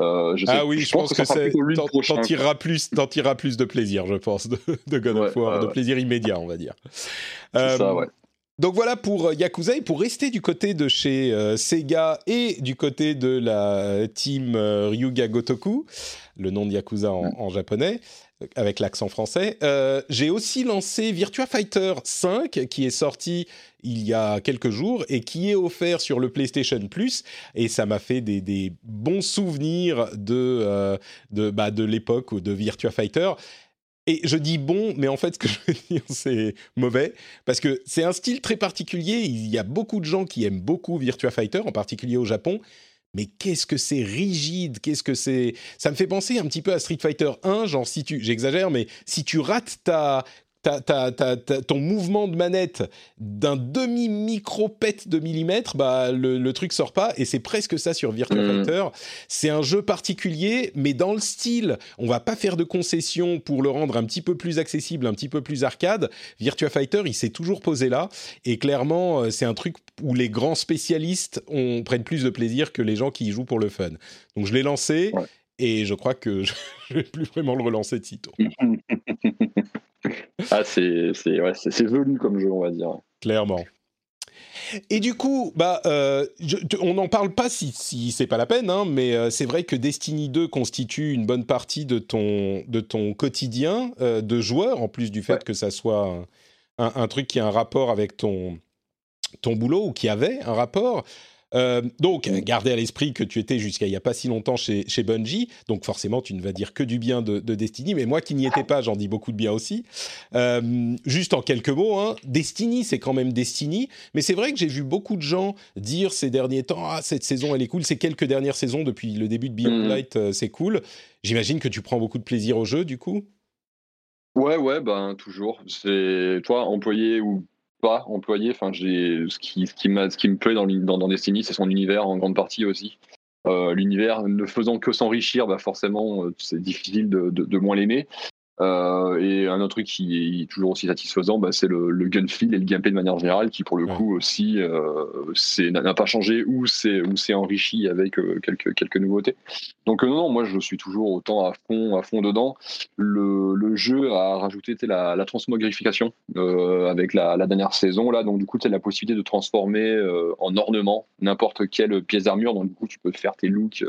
Euh, je sais, ah oui, je, pense, que, c'est. T'en tireras plus, tireras plus de plaisir, je pense, de, God of War, de plaisir immédiat, on va dire. Euh, ça, ouais. Donc voilà pour Yakuza et pour rester du côté de chez Sega et du côté de la team Ryuga Gotoku, le nom de Yakuza en, en japonais avec l'accent français. Euh, j'ai aussi lancé Virtua Fighter 5 qui est sorti il y a quelques jours et qui est offert sur le PlayStation Plus et ça m'a fait des, bons souvenirs de, euh, de, bah, de l'époque de Virtua Fighter. Et je dis bon, mais en fait, ce que je veux dire, c'est mauvais, parce que c'est un style très particulier. Il y a beaucoup de gens qui aiment beaucoup Virtua Fighter, en particulier au Japon, mais qu'est-ce que c'est rigide, qu'est-ce que c'est... Ça me fait penser un petit peu à Street Fighter 1, genre si tu... J'exagère, mais si tu rates ta ton mouvement de manette d'un demi-micro-pet de millimètre, bah, le, le, truc sort pas. Et c'est presque ça sur Virtua mm. Fighter. C'est un jeu particulier, mais dans le style, on va pas faire de concessions pour le rendre un petit peu plus accessible, un petit peu plus arcade. Virtua Fighter, il s'est toujours posé là. Et clairement, euh, c'est un truc où les grands spécialistes prennent plus de plaisir que les gens qui y jouent pour le fun. Donc je l'ai lancé. Et je crois que je vais plus vraiment le relancer de sitôt. ah, c'est ouais, velu comme jeu, on va dire. Clairement. Et du coup, bah, euh, on n'en parle pas si, si c'est pas la peine, hein, mais euh, c'est vrai que Destiny 2 constitue une bonne partie de ton, de ton quotidien euh, de joueur, en plus du fait que ça soit un, un, truc qui a un rapport avec ton, ton boulot ou qui avait un rapport. Euh, donc, gardez à l'esprit que tu étais jusqu'à il n'y a pas si longtemps chez, chez Bungie, donc forcément tu ne vas dire que du bien de, Destiny, mais moi qui n'y étais pas, j'en dis beaucoup de bien aussi. Euh, juste en quelques mots, hein, Destiny c'est quand même Destiny, mais c'est vrai que j'ai vu beaucoup de gens dire ces derniers temps, ah cette saison elle est cool, ces quelques dernières saisons depuis le début de Beyond mm. Light euh, c'est cool. J'imagine que tu prends beaucoup de plaisir au jeu du coup Ouais, ouais, ben toujours. C'est toi, employé ou pas employé. Enfin, j'ai ce qui, ce qui, ce qui me plaît dans, dans, dans Destiny, c'est son univers en grande partie aussi. Euh, l'univers ne faisant que s'enrichir, bah forcément, euh, c'est difficile de, de, de moins l'aimer. Euh, et un autre truc qui est toujours aussi satisfaisant, bah, c'est le, le gun feel et le gameplay de manière générale, qui pour le coup aussi euh, n'a pas changé ou c'est enrichi avec euh, quelques quelques nouveautés. Donc euh, non, non, moi je suis toujours autant à fond à fond dedans. Le, le jeu a rajouté la, la transmogrification euh, avec la, la, dernière saison là, donc du coup tu as la possibilité de transformer en ornement n'importe quelle pièce d'armure. Donc du coup tu peux faire tes looks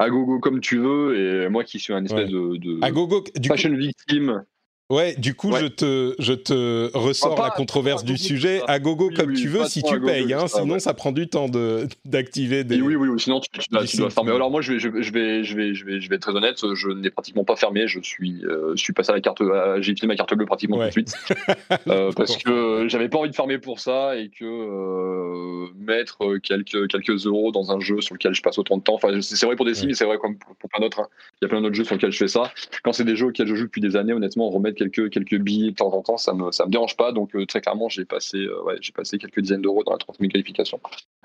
à gogo comme tu veux. Et moi qui suis un espèce de, à gogo, du fashion victime. Ouais, du coup, je te, je te ressors la controverse du sujet. À gogo comme tu veux, si tu payes, hein, sinon ça prend du temps de d'activer des. Oui, oui, oui, sinon tu, dois, fermer. Alors moi, je vais, je, vais, je vais, je vais, je vais être très honnête. Je n'ai pratiquement pas fermé. Je suis, euh, je suis passé à la carte, j'ai utilisé ma carte bleue pratiquement tout de suite, euh, parce que j'avais pas envie de fermer pour ça et que euh, mettre quelques quelques euros dans un jeu sur lequel je passe autant de temps. Enfin, c'est vrai pour des mais c'est vrai comme pour, plein d'autres. Hein. Il y a plein d'autres jeux sur lesquels je fais ça. Quand c'est des jeux auxquels je joue depuis des années, honnêtement, remettre quelques, quelques billets de temps en temps, ça me, ça me dérange pas. Donc, euh, très clairement, j'ai passé, euh, ouais, j'ai passé quelques dizaines d'euros dans la 30 000 qualifications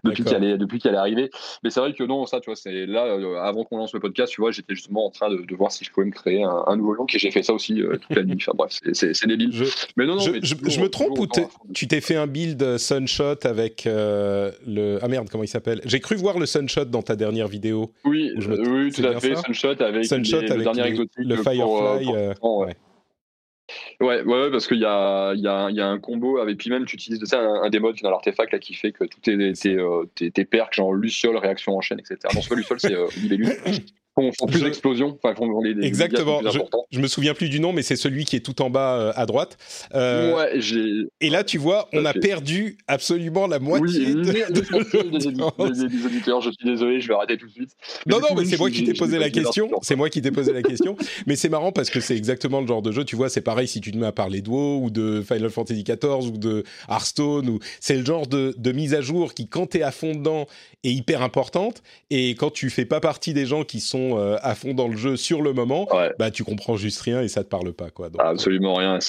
depuis qu'elle est, depuis qu'elle est arrivée. Mais c'est vrai que non, ça, tu vois, c'est là, euh, avant qu'on lance le podcast, tu vois, j'étais justement en train de, de, voir si je pouvais me créer un, nouveau look et j'ai fait ça aussi toute la nuit. Enfin, bref, c'est débile. Je, mais non, non, je, je, me trompe ou tu t'es fait un build Sunshot avec le. Ah merde, comment il s'appelle? J'ai cru voir le Sunshot dans ta dernière vidéo. Oui, oui, tout à fait. Sunshot avec, Sunshot avec le dernier exotique. Le Firefly. ouais. Ouais, ouais, parce qu'il y a, y, a, y a un combo avec, puis même tu utilises de ça un, un des modes dans l'artefact là qui fait que tout est tes, euh, tes, tes perks, genre Luciole, réaction en chaîne, etc. Non, c'est pas Luciole, c'est euh, font, plus d'explosions. Enfin, font des, Exactement. je, je, me souviens plus du nom, mais c'est celui qui est tout en bas euh, à droite. Euh, ouais, j'ai. Et là, tu vois, on a perdu absolument la moitié oui, de, de des, auditeurs. Je suis désolé, je vais arrêter tout de suite. non, non, mais c'est moi qui t'ai posé la question. C'est moi qui t'ai posé la question. Mais c'est marrant parce que c'est exactement le genre de jeu. Tu vois, c'est pareil si tu te mets à parler de WoW ou de Final Fantasy XIV ou de Hearthstone. Ou c'est le genre de, de mise à jour qui, quand t'es à fond dedans, est hyper importante. Et quand tu fais pas partie des gens qui sont euh, à fond dans le jeu sur le moment, bah tu comprends juste rien et ça te parle pas quoi. Absolument rien.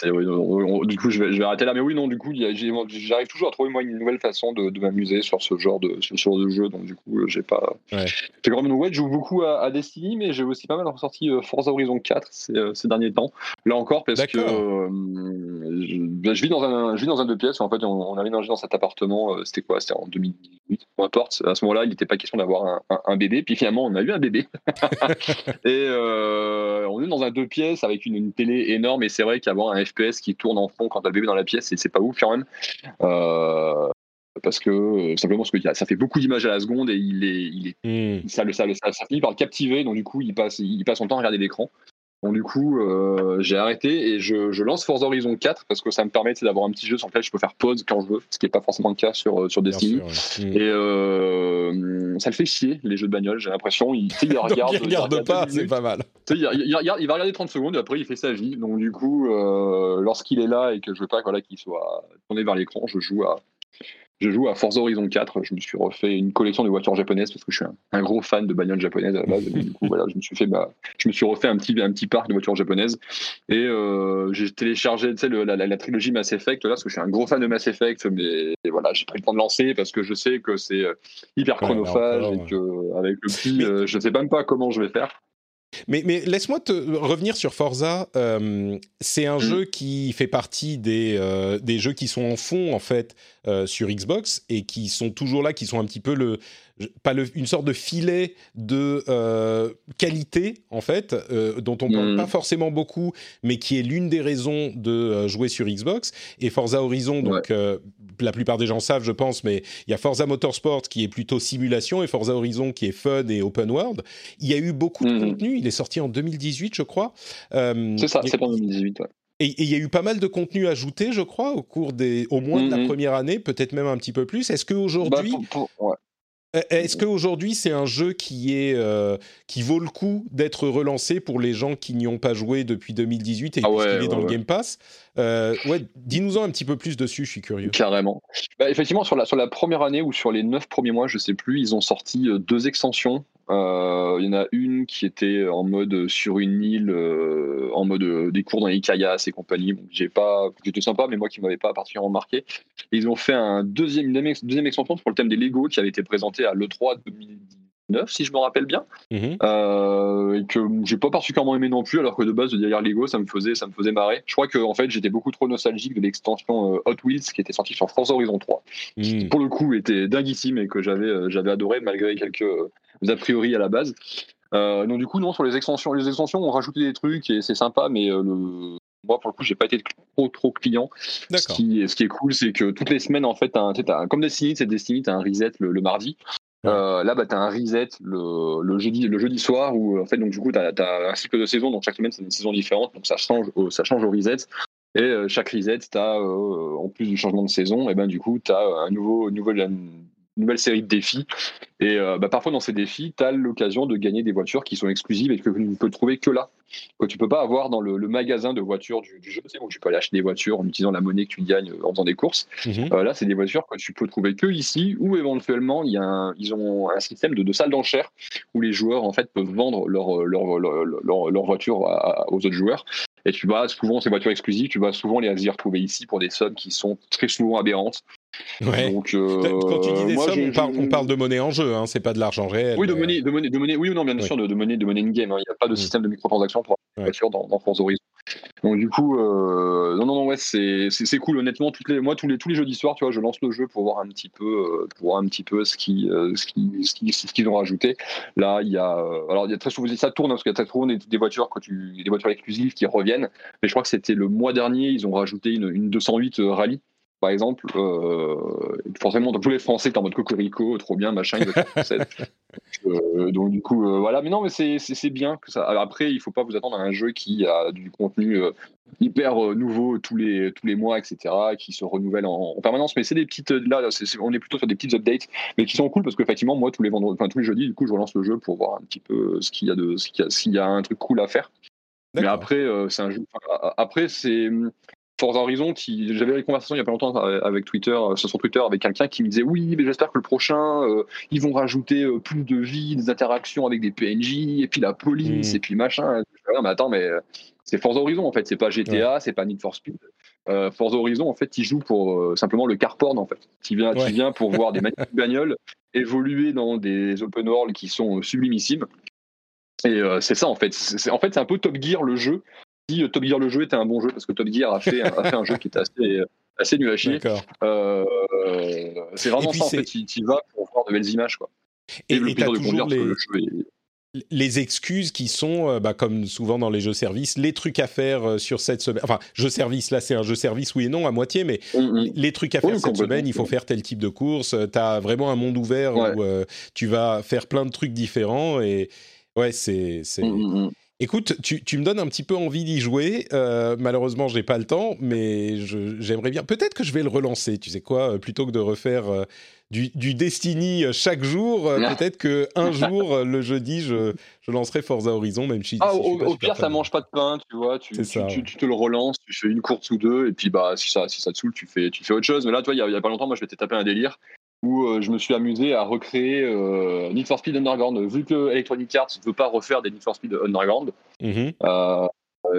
Du coup, je vais, je vais arrêter là. Mais oui, non, du coup, j'arrive toujours à trouver moi une nouvelle façon de, m'amuser sur ce genre de sur de jeu. Donc du coup, euh, j'ai pas. Ouais. J'ai quand même ouais, je joue beaucoup à, Destiny, mais j'ai aussi pas mal ressorti euh, Forza Horizon 4 ces, ces, derniers temps. Là encore, parce que bah, je, vis dans un je vis dans un deux pièces. En fait, on, a aménagé dans cet appartement. C'était quoi? C'était en 2018, peu importe. À ce moment-là, il n'était pas question d'avoir un, un, un, bébé. Puis finalement, on a eu un bébé. et euh, on est dans un deux pièces avec une, télé énorme et c'est vrai qu'avoir un FPS qui tourne en fond quand t'as le bébé dans la pièce, c'est pas ouf quand même. Euh, parce que euh, simplement parce que ça fait beaucoup d'images à la seconde et il est, il est hmm. ça, le, ça, ça, finit par le captiver donc du coup il passe, il passe son temps à regarder l'écran donc du coup, euh, j'ai arrêté et je, lance Forza Horizon 4 parce que ça me permet d'avoir un petit jeu sur lequel je peux faire pause quand je veux, ce qui n'est pas forcément le cas sur, euh, sur Destiny. Et euh, ça le fait chier, les jeux de bagnole, j'ai l'impression. Il, il regarde, il regarde pas, c'est pas mal. Il, va regarder 30 secondes et après il fait sa vie. Donc du coup, lorsqu'il est là et que je veux pas voilà, qu'il soit tourné vers l'écran, je joue à, je joue à Forza Horizon 4. Je me suis refait une collection de voitures japonaises parce que je suis un, gros fan de bagnoles japonaises à la base. du coup, voilà, je me suis fait, bah, je me suis refait un petit, un petit parc de voitures japonaises et euh, j'ai téléchargé, tu sais, la, la, trilogie Mass Effect là parce que je suis un gros fan de Mass Effect. Mais voilà, j'ai pris le temps de lancer parce que je sais que c'est euh, hyper chronophage et que avec le petit, euh, je sais même pas comment je vais faire. Mais, mais laisse-moi te revenir sur Forza. Euh, c'est un mm. jeu qui fait partie des, euh, des jeux qui sont en fond, en fait, euh, sur Xbox et qui sont toujours là, qui sont un petit peu le, pas une sorte de filet de euh, qualité en fait euh, dont on parle mm. pas forcément beaucoup mais qui est l'une des raisons de jouer sur Xbox et Forza Horizon donc la plupart des gens savent je pense mais il y a Forza Motorsport qui est plutôt simulation et Forza Horizon qui est fun et open world il y a eu beaucoup de mm. contenu il est sorti en 2018 je crois c'est ça c'est en 2018 ouais. Et il y a eu pas mal de contenu ajouté, je crois, au cours des, au moins de la mm-hmm. première année, peut-être même un petit peu plus. Est-ce qu'aujourd'hui, bah ouais. Euh, est-ce qu'aujourd'hui c'est un jeu qui est euh, qui vaut le coup d'être relancé pour les gens qui n'y ont pas joué depuis 2018 et ah qu'il est dans le Game Pass euh, Ouais, dis-nous-en un petit peu plus dessus, je suis curieux. Carrément. Bah, effectivement, sur la sur la première année ou sur les neuf premiers mois, je sais plus, ils ont sorti deux extensions. Il y en a une qui était en mode sur une île, en mode des cours dans les et compagnie. Bon, j'ai pas, j'étais sympa, mais moi qui m'avait pas particulièrement marqué. ils ont fait un deuxième, une deuxième extension pour le thème des Lego qui avait été présenté à l'E3 2019, si je me rappelle bien, mhm. euh, et que j'ai pas particulièrement aimé non plus, alors que de base, derrière Lego, ça me faisait, ça me faisait marrer. Je crois que en fait, j'étais beaucoup trop nostalgique de l'extension euh, Hot Wheels qui était sortie sur France Horizon 3, qui mhm. pour le coup était dinguissime et que j'avais, euh, j'avais adoré malgré quelques a priori à la base. donc du coup, non, sur les extensions, les extensions ont rajouté des trucs et c'est sympa, mais le, moi pour le coup j'ai pas été trop trop client ce qui, ce qui est cool c'est que toutes les semaines en fait as, comme Destiny c'est Destiny t'as un reset le, mardi là, bah, tu as un reset le, jeudi, le jeudi soir où, en fait, donc, du coup, tu as, un cycle de saison. Donc, chaque semaine, c'est une saison différente. Donc, ça change, au, ça change au reset. Et chaque reset, tu en plus du changement de saison, et ben, du coup, tu as un nouveau, nouveau, nouvelle série de défis. Et euh, bah, parfois, dans ces défis, tu as l'occasion de gagner des voitures qui sont exclusives et que tu ne peux trouver que là. Que tu peux pas avoir dans le, magasin de voitures du, jeu. C'est où tu peux aller acheter des voitures en utilisant la monnaie que tu gagnes en faisant des courses. Mhm. Euh, là, c'est des voitures que tu peux trouver que ici ou éventuellement, y a ils ont un système de, de salle d'enchères où les joueurs en fait peuvent vendre leur, leur, leur, leur, voiture aux autres joueurs. Et tu vas souvent, ces voitures exclusives, tu vas souvent les retrouver ici pour des sommes qui sont très souvent aberrantes. Donc, euh, Quand tu dis des sommes, on, parle, de monnaie en jeu, hein, c'est pas de l'argent réel. Oui, de monnaie, de monnaie, de monnaie oui, non, bien sûr, de, monnaie, de monnaie in-game. Hein. Il n'y a pas de mm. système de microtransactions pour la voiture dans, dans Forza Horizon. Donc du coup, euh, non, non, non, ouais, c'est, c'est, cool. Honnêtement, toutes les, moi, tous les, tous les jeudis soirs, tu vois, je lance le jeu pour voir un petit peu, euh, pour voir un petit peu ce, qui, ce, qui, ce, qu'ils ont rajouté. Là, il y a, alors il y a très souvent, ça tourne, hein, parce qu'il y a très souvent des, des voitures, quand tu, des voitures exclusives qui reviennent. Mais je crois que c'était le mois dernier, ils ont rajouté une, une 208 rallye par exemple, euh, forcément, tous les Français, t'es en mode cocorico, trop bien, machin, euh, donc, du coup, euh, voilà. Mais non, mais c'est bien que ça. Après, il faut pas vous attendre à un jeu qui a du contenu hyper nouveau tous les, tous les mois, etc., qui se renouvelle en, permanence. Mais c'est des petites. Là, on est plutôt sur des petites updates, mais qui sont cool parce qu'effectivement, moi, tous les vendredis, enfin, tous les jeudis, du coup, je relance le jeu pour voir un petit peu ce qu'il y a de, s'il y a un truc cool à faire. Mais après, c'est un jeu. Après, c'est Forza Horizon, qui j'avais une conversation il y a pas longtemps avec Twitter, euh, sur Twitter, avec quelqu'un qui me disait oui, mais j'espère que le prochain, euh, ils vont rajouter euh, plus de vie, des interactions avec des PNJ, et puis la police, mm. et puis machin. Non, mais attends, mais c'est Forza Horizon en fait, c'est pas GTA, c'est pas Need for Speed. Forza Horizon, en fait, il joue pour simplement le car porn en fait. Tu viens, viens pour voir des magnifiques bagnoles évoluer dans des open world qui sont sublimissimes. Et c'est ça en fait. en fait, c'est un peu Top Gear le jeu, euh, Top Gear le jeu était un bon jeu parce que Top Gear a fait, a fait un jeu qui était assez, assez nul à chier. Euh, c'est vraiment ça en fait, tu, y vas pour voir de belles images quoi. Et, et, le plaisir de conduire les... parce que le jeu est les excuses qui sont, euh, bah, comme souvent dans les jeux services, les trucs à faire sur cette semaine. Enfin, jeu service, là c'est un jeu service, oui et non, à moitié, mais mm, mm. les trucs à faire cette semaine, il faut faire tel type de course. Tu as vraiment un monde ouvert où tu vas faire plein de trucs différents et ouais, c'est. Mm, Écoute, tu, me donnes un petit peu envie d'y jouer. Euh, malheureusement, je n'ai pas le temps, mais j'aimerais bien. Peut-être que je vais le relancer. Tu sais quoi euh, Plutôt que de refaire euh, du, Destiny chaque jour, peut-être que un jour, le jeudi, je, lancerai Forza Horizon, même si. Ah, au, pire, ça mange pas de pain, tu vois. Tu, te le relances, tu fais une course ou deux, et puis bah si ça, si ça te saoule, tu fais, tu fais autre chose. Mais là, toi, il y, a pas longtemps, moi, je m'étais tapé un délire où euh, je me suis amusé à recréer euh, Need for Speed Underground. Vu que Electronic Arts ne veut pas refaire des Need for Speed Underground, mhm. euh,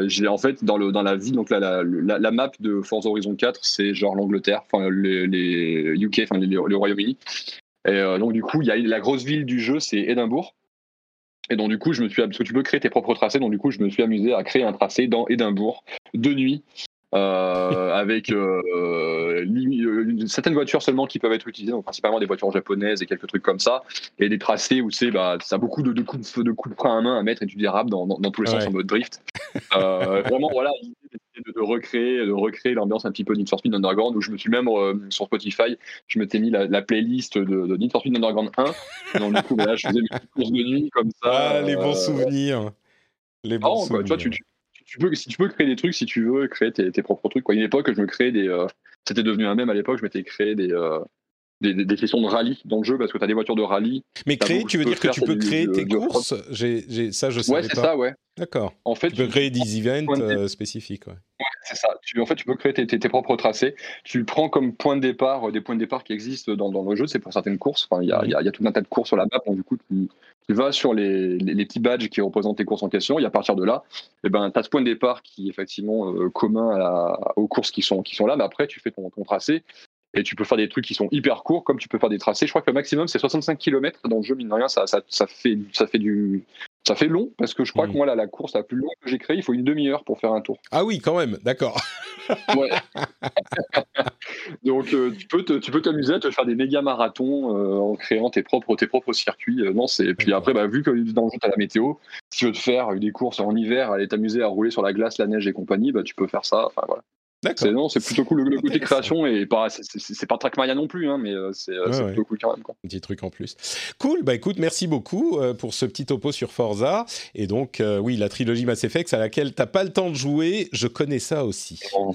j'ai en fait dans, le, dans la ville, donc la, la, map de Forza Horizon 4, c'est genre l'Angleterre, enfin les, UK, enfin les, Royaume-Uni. Et donc du coup, il y a la grosse ville du jeu, c'est Édimbourg. Et donc du coup, je me suis parce que tu peux créer tes propres tracés, donc du coup, je me suis amusé à créer un tracé dans Édimbourg de nuit euh, avec euh, euh, certaines voitures seulement qui peuvent être utilisées, donc principalement des voitures japonaises et quelques trucs comme ça, et des tracés où c'est bah, ça a beaucoup de, de, coups de, de coups de frein à main à mettre et tu dérapes dans, dans, tous les sens en mode drift. vraiment, voilà, de, de, recréer, de recréer l'ambiance un petit peu Need for Speed Underground où je me suis même sur Spotify, je m'étais mis la, playlist de, Need for Speed Underground 1. Donc, du coup, bah, je faisais mes courses de nuit comme ça. Ah, les bons souvenirs. Les bons souvenirs. Quoi, tu, tu, tu peux, si tu peux créer des trucs, si tu veux créer tes, propres trucs. Quoi. une époque, je me créais des. Euh, c'était devenu un même à l'époque, je m'étais créé des, euh, des, des, sessions de rallye dans le jeu parce que tu as des voitures de rallye. Mais créer, tu veux dire que tu peux créer tes courses? J'ai, Ça, je sais pas. Ouais, c'est ça, ouais. D'accord. En fait, tu peux créer des events euh, spécifiques. Ouais. C'est ça. Tu, en fait, tu peux créer tes, propres tracés. Tu prends comme point de départ des points de départ qui existent dans, dans le jeu. C'est pour certaines courses. Il y, a, tout un tas de courses sur la map. Du coup, tu, vas sur les, petits badges qui représentent tes courses en question. Et à partir de là, eh ben, tu as ce point de départ qui est effectivement euh, commun aux courses qui sont, là. Mais après, tu fais ton, tracé et tu peux faire des trucs qui sont hyper courts, comme tu peux faire des tracés. Je crois que le maximum, c'est 65 km dans le jeu, mine de rien, ça, ça, fait, ça, fait, du, ça fait long, parce que je crois que mm. moi, là, la course la plus longue que j'ai créée, il faut une demi-heure pour faire un tour. Ah oui, quand même, d'accord. ouais. Donc, euh, tu peux tu peux t'amuser à te faire des méga marathons euh, en créant tes propres, tes propres circuits. Euh, non, c'est... Puis après, bah, vu que dans le jeu, tu as la météo, si tu veux te faire des courses en hiver, aller t'amuser à rouler sur la glace, la neige et compagnie, bah, tu peux faire ça. Enfin, voilà. C'est non, c'est plutôt cool. Le, côté création et pas, c'est pas Trackmania non plus, hein, mais euh, c'est plutôt cool quand même. Quoi. Un petit truc en plus. Cool. Bah écoute, merci beaucoup euh, pour ce petit topo sur Forza. Et donc, euh, oui, la trilogie Mass Effect à laquelle t'as pas le temps de jouer, je connais ça aussi. Oh,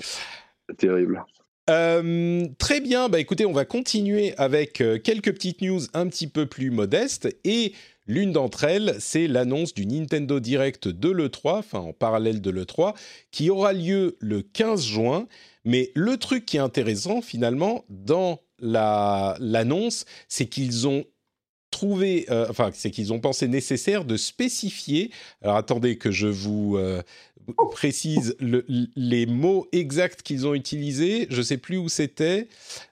c'est terrible. très bien, bah écoutez, on va continuer avec quelques petites news un petit peu plus modestes et L'une d'entre elles, c'est l'annonce du Nintendo Direct de l'E3, enfin en parallèle de l'E3, qui aura lieu le 15 juin. Mais le truc qui est intéressant finalement dans l'annonce, c'est qu'ils ont trouvé, euh, enfin, c'est qu'ils ont pensé nécessaire de spécifier. Alors attendez que je vous euh, précise les mots exacts qu'ils ont utilisés. Je sais plus où c'était.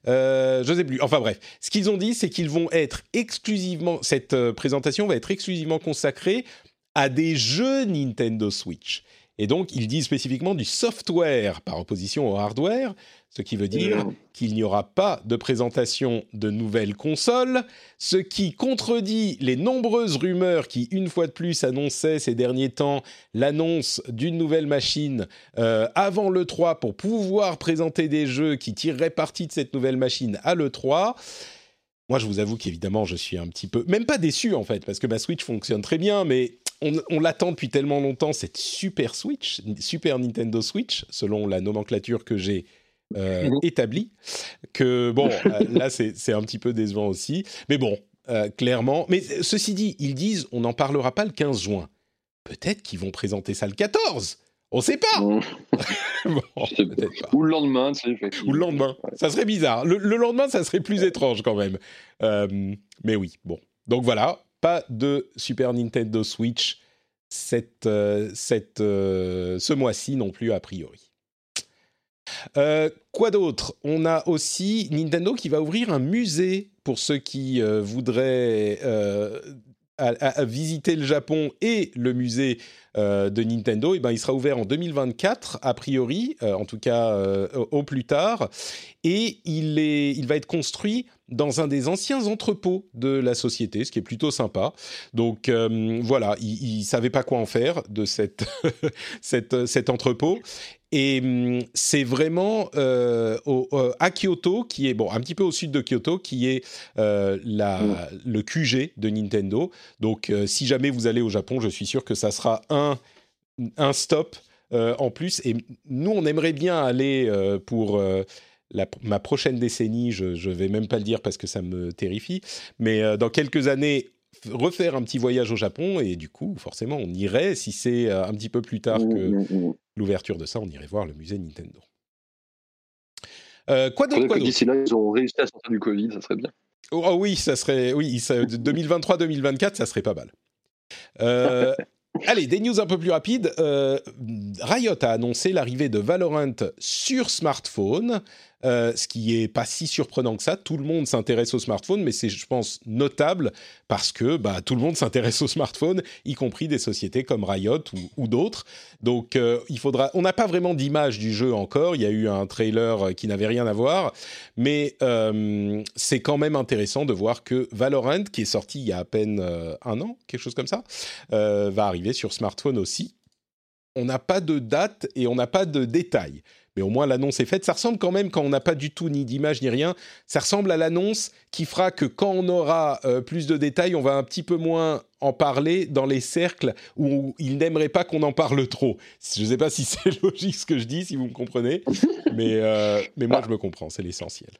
Euh, je sais plus. Enfin bref, ce qu'ils ont dit, c'est qu'ils vont être exclusivement. Cette euh, présentation va être exclusivement consacrée à des jeux Nintendo Switch. Et donc, ils disent spécifiquement du software par opposition au hardware, ce qui veut dire qu'il n'y aura pas de présentation de nouvelles consoles, ce qui contredit les nombreuses rumeurs qui, une fois de plus, annonçaient ces derniers temps l'annonce d'une nouvelle machine euh, avant l'E3 pour pouvoir présenter des jeux qui tireraient parti de cette nouvelle machine à l'E3. Moi, je vous avoue qu'évidemment, je suis un petit peu, même pas déçu en fait, parce que ma Switch fonctionne très bien, mais on, l'attend depuis tellement longtemps, cette Super Switch, Super Nintendo Switch, selon la nomenclature que j'ai euh, établie, que bon, euh, là c'est un petit peu décevant aussi. Mais bon, euh, clairement. Mais ceci dit, ils disent on n'en parlera pas le 15 juin. Peut-être qu'ils vont présenter ça le 14 on sait pas. bon, Ou le lendemain, tu sais, Ou le lendemain. Ça serait bizarre. Le, le, lendemain, ça serait plus étrange quand même. mais oui, bon. Donc voilà, pas de Super Nintendo Switch euh, euh, ce mois-ci non plus, a priori. Euh, quoi d'autre? On a aussi Nintendo qui va ouvrir un musée pour ceux qui voudraient visiter le Japon et le musée de Nintendo. Et eh ben, il sera ouvert en 2024, a priori, en tout cas au plus tard. Et il, est, il va être construit dans un des anciens entrepôts de la société, ce qui est plutôt sympa. Donc euh, voilà, ils ne savaient pas quoi en faire de cette, cette cet entrepôt. Et hum, c'est vraiment euh, au, euh, à Kyoto, qui est bon un petit peu au sud de Kyoto, qui est la, le QG de Nintendo. Donc si jamais vous allez au Japon, je suis sûr que ça sera un, un stop en plus. Et nous, on aimerait bien aller pour ma prochaine décennie, je ne vais même pas le dire parce que ça me terrifie, mais euh, dans quelques années, refaire un petit voyage au Japon et du coup, forcément, on irait, si c'est euh, un petit peu plus tard que mmh, mmh, mmh. l'ouverture de ça, on irait voir le musée Nintendo. Euh, quoi d'autre D'ici là, ils ont réussi à sortir du Covid, ça serait bien. Oh, oh oui, ça serait, oui, 2023-2024, ça serait pas mal. Allez, des news un peu plus rapides. Riot a annoncé l'arrivée de Valorant sur smartphone. Euh, ce qui est pas si surprenant que ça. Tout le monde s'intéresse au smartphone, mais c'est, je pense, notable parce que bah, tout le monde s'intéresse au smartphone, y compris des sociétés comme Riot ou, d'autres. Donc, euh, il faudra. On n'a pas vraiment d'image du jeu encore. Il y a eu un trailer qui n'avait rien à voir, mais euh, c'est quand même intéressant de voir que Valorant, qui est sorti il y a à peine un an, quelque chose comme ça, va arriver sur smartphone aussi. On n'a pas de date et on n'a pas de détails mais au moins l'annonce est faite. Ça ressemble quand même, quand on n'a pas du tout ni d'image ni rien, ça ressemble à l'annonce qui fera que quand on aura euh, plus de détails, on va un petit peu moins en parler dans les cercles où il n'aimerait pas qu'on en parle trop. Je ne sais pas si c'est logique ce que je dis, si vous me comprenez, mais, euh, mais moi je me comprends, c'est l'essentiel.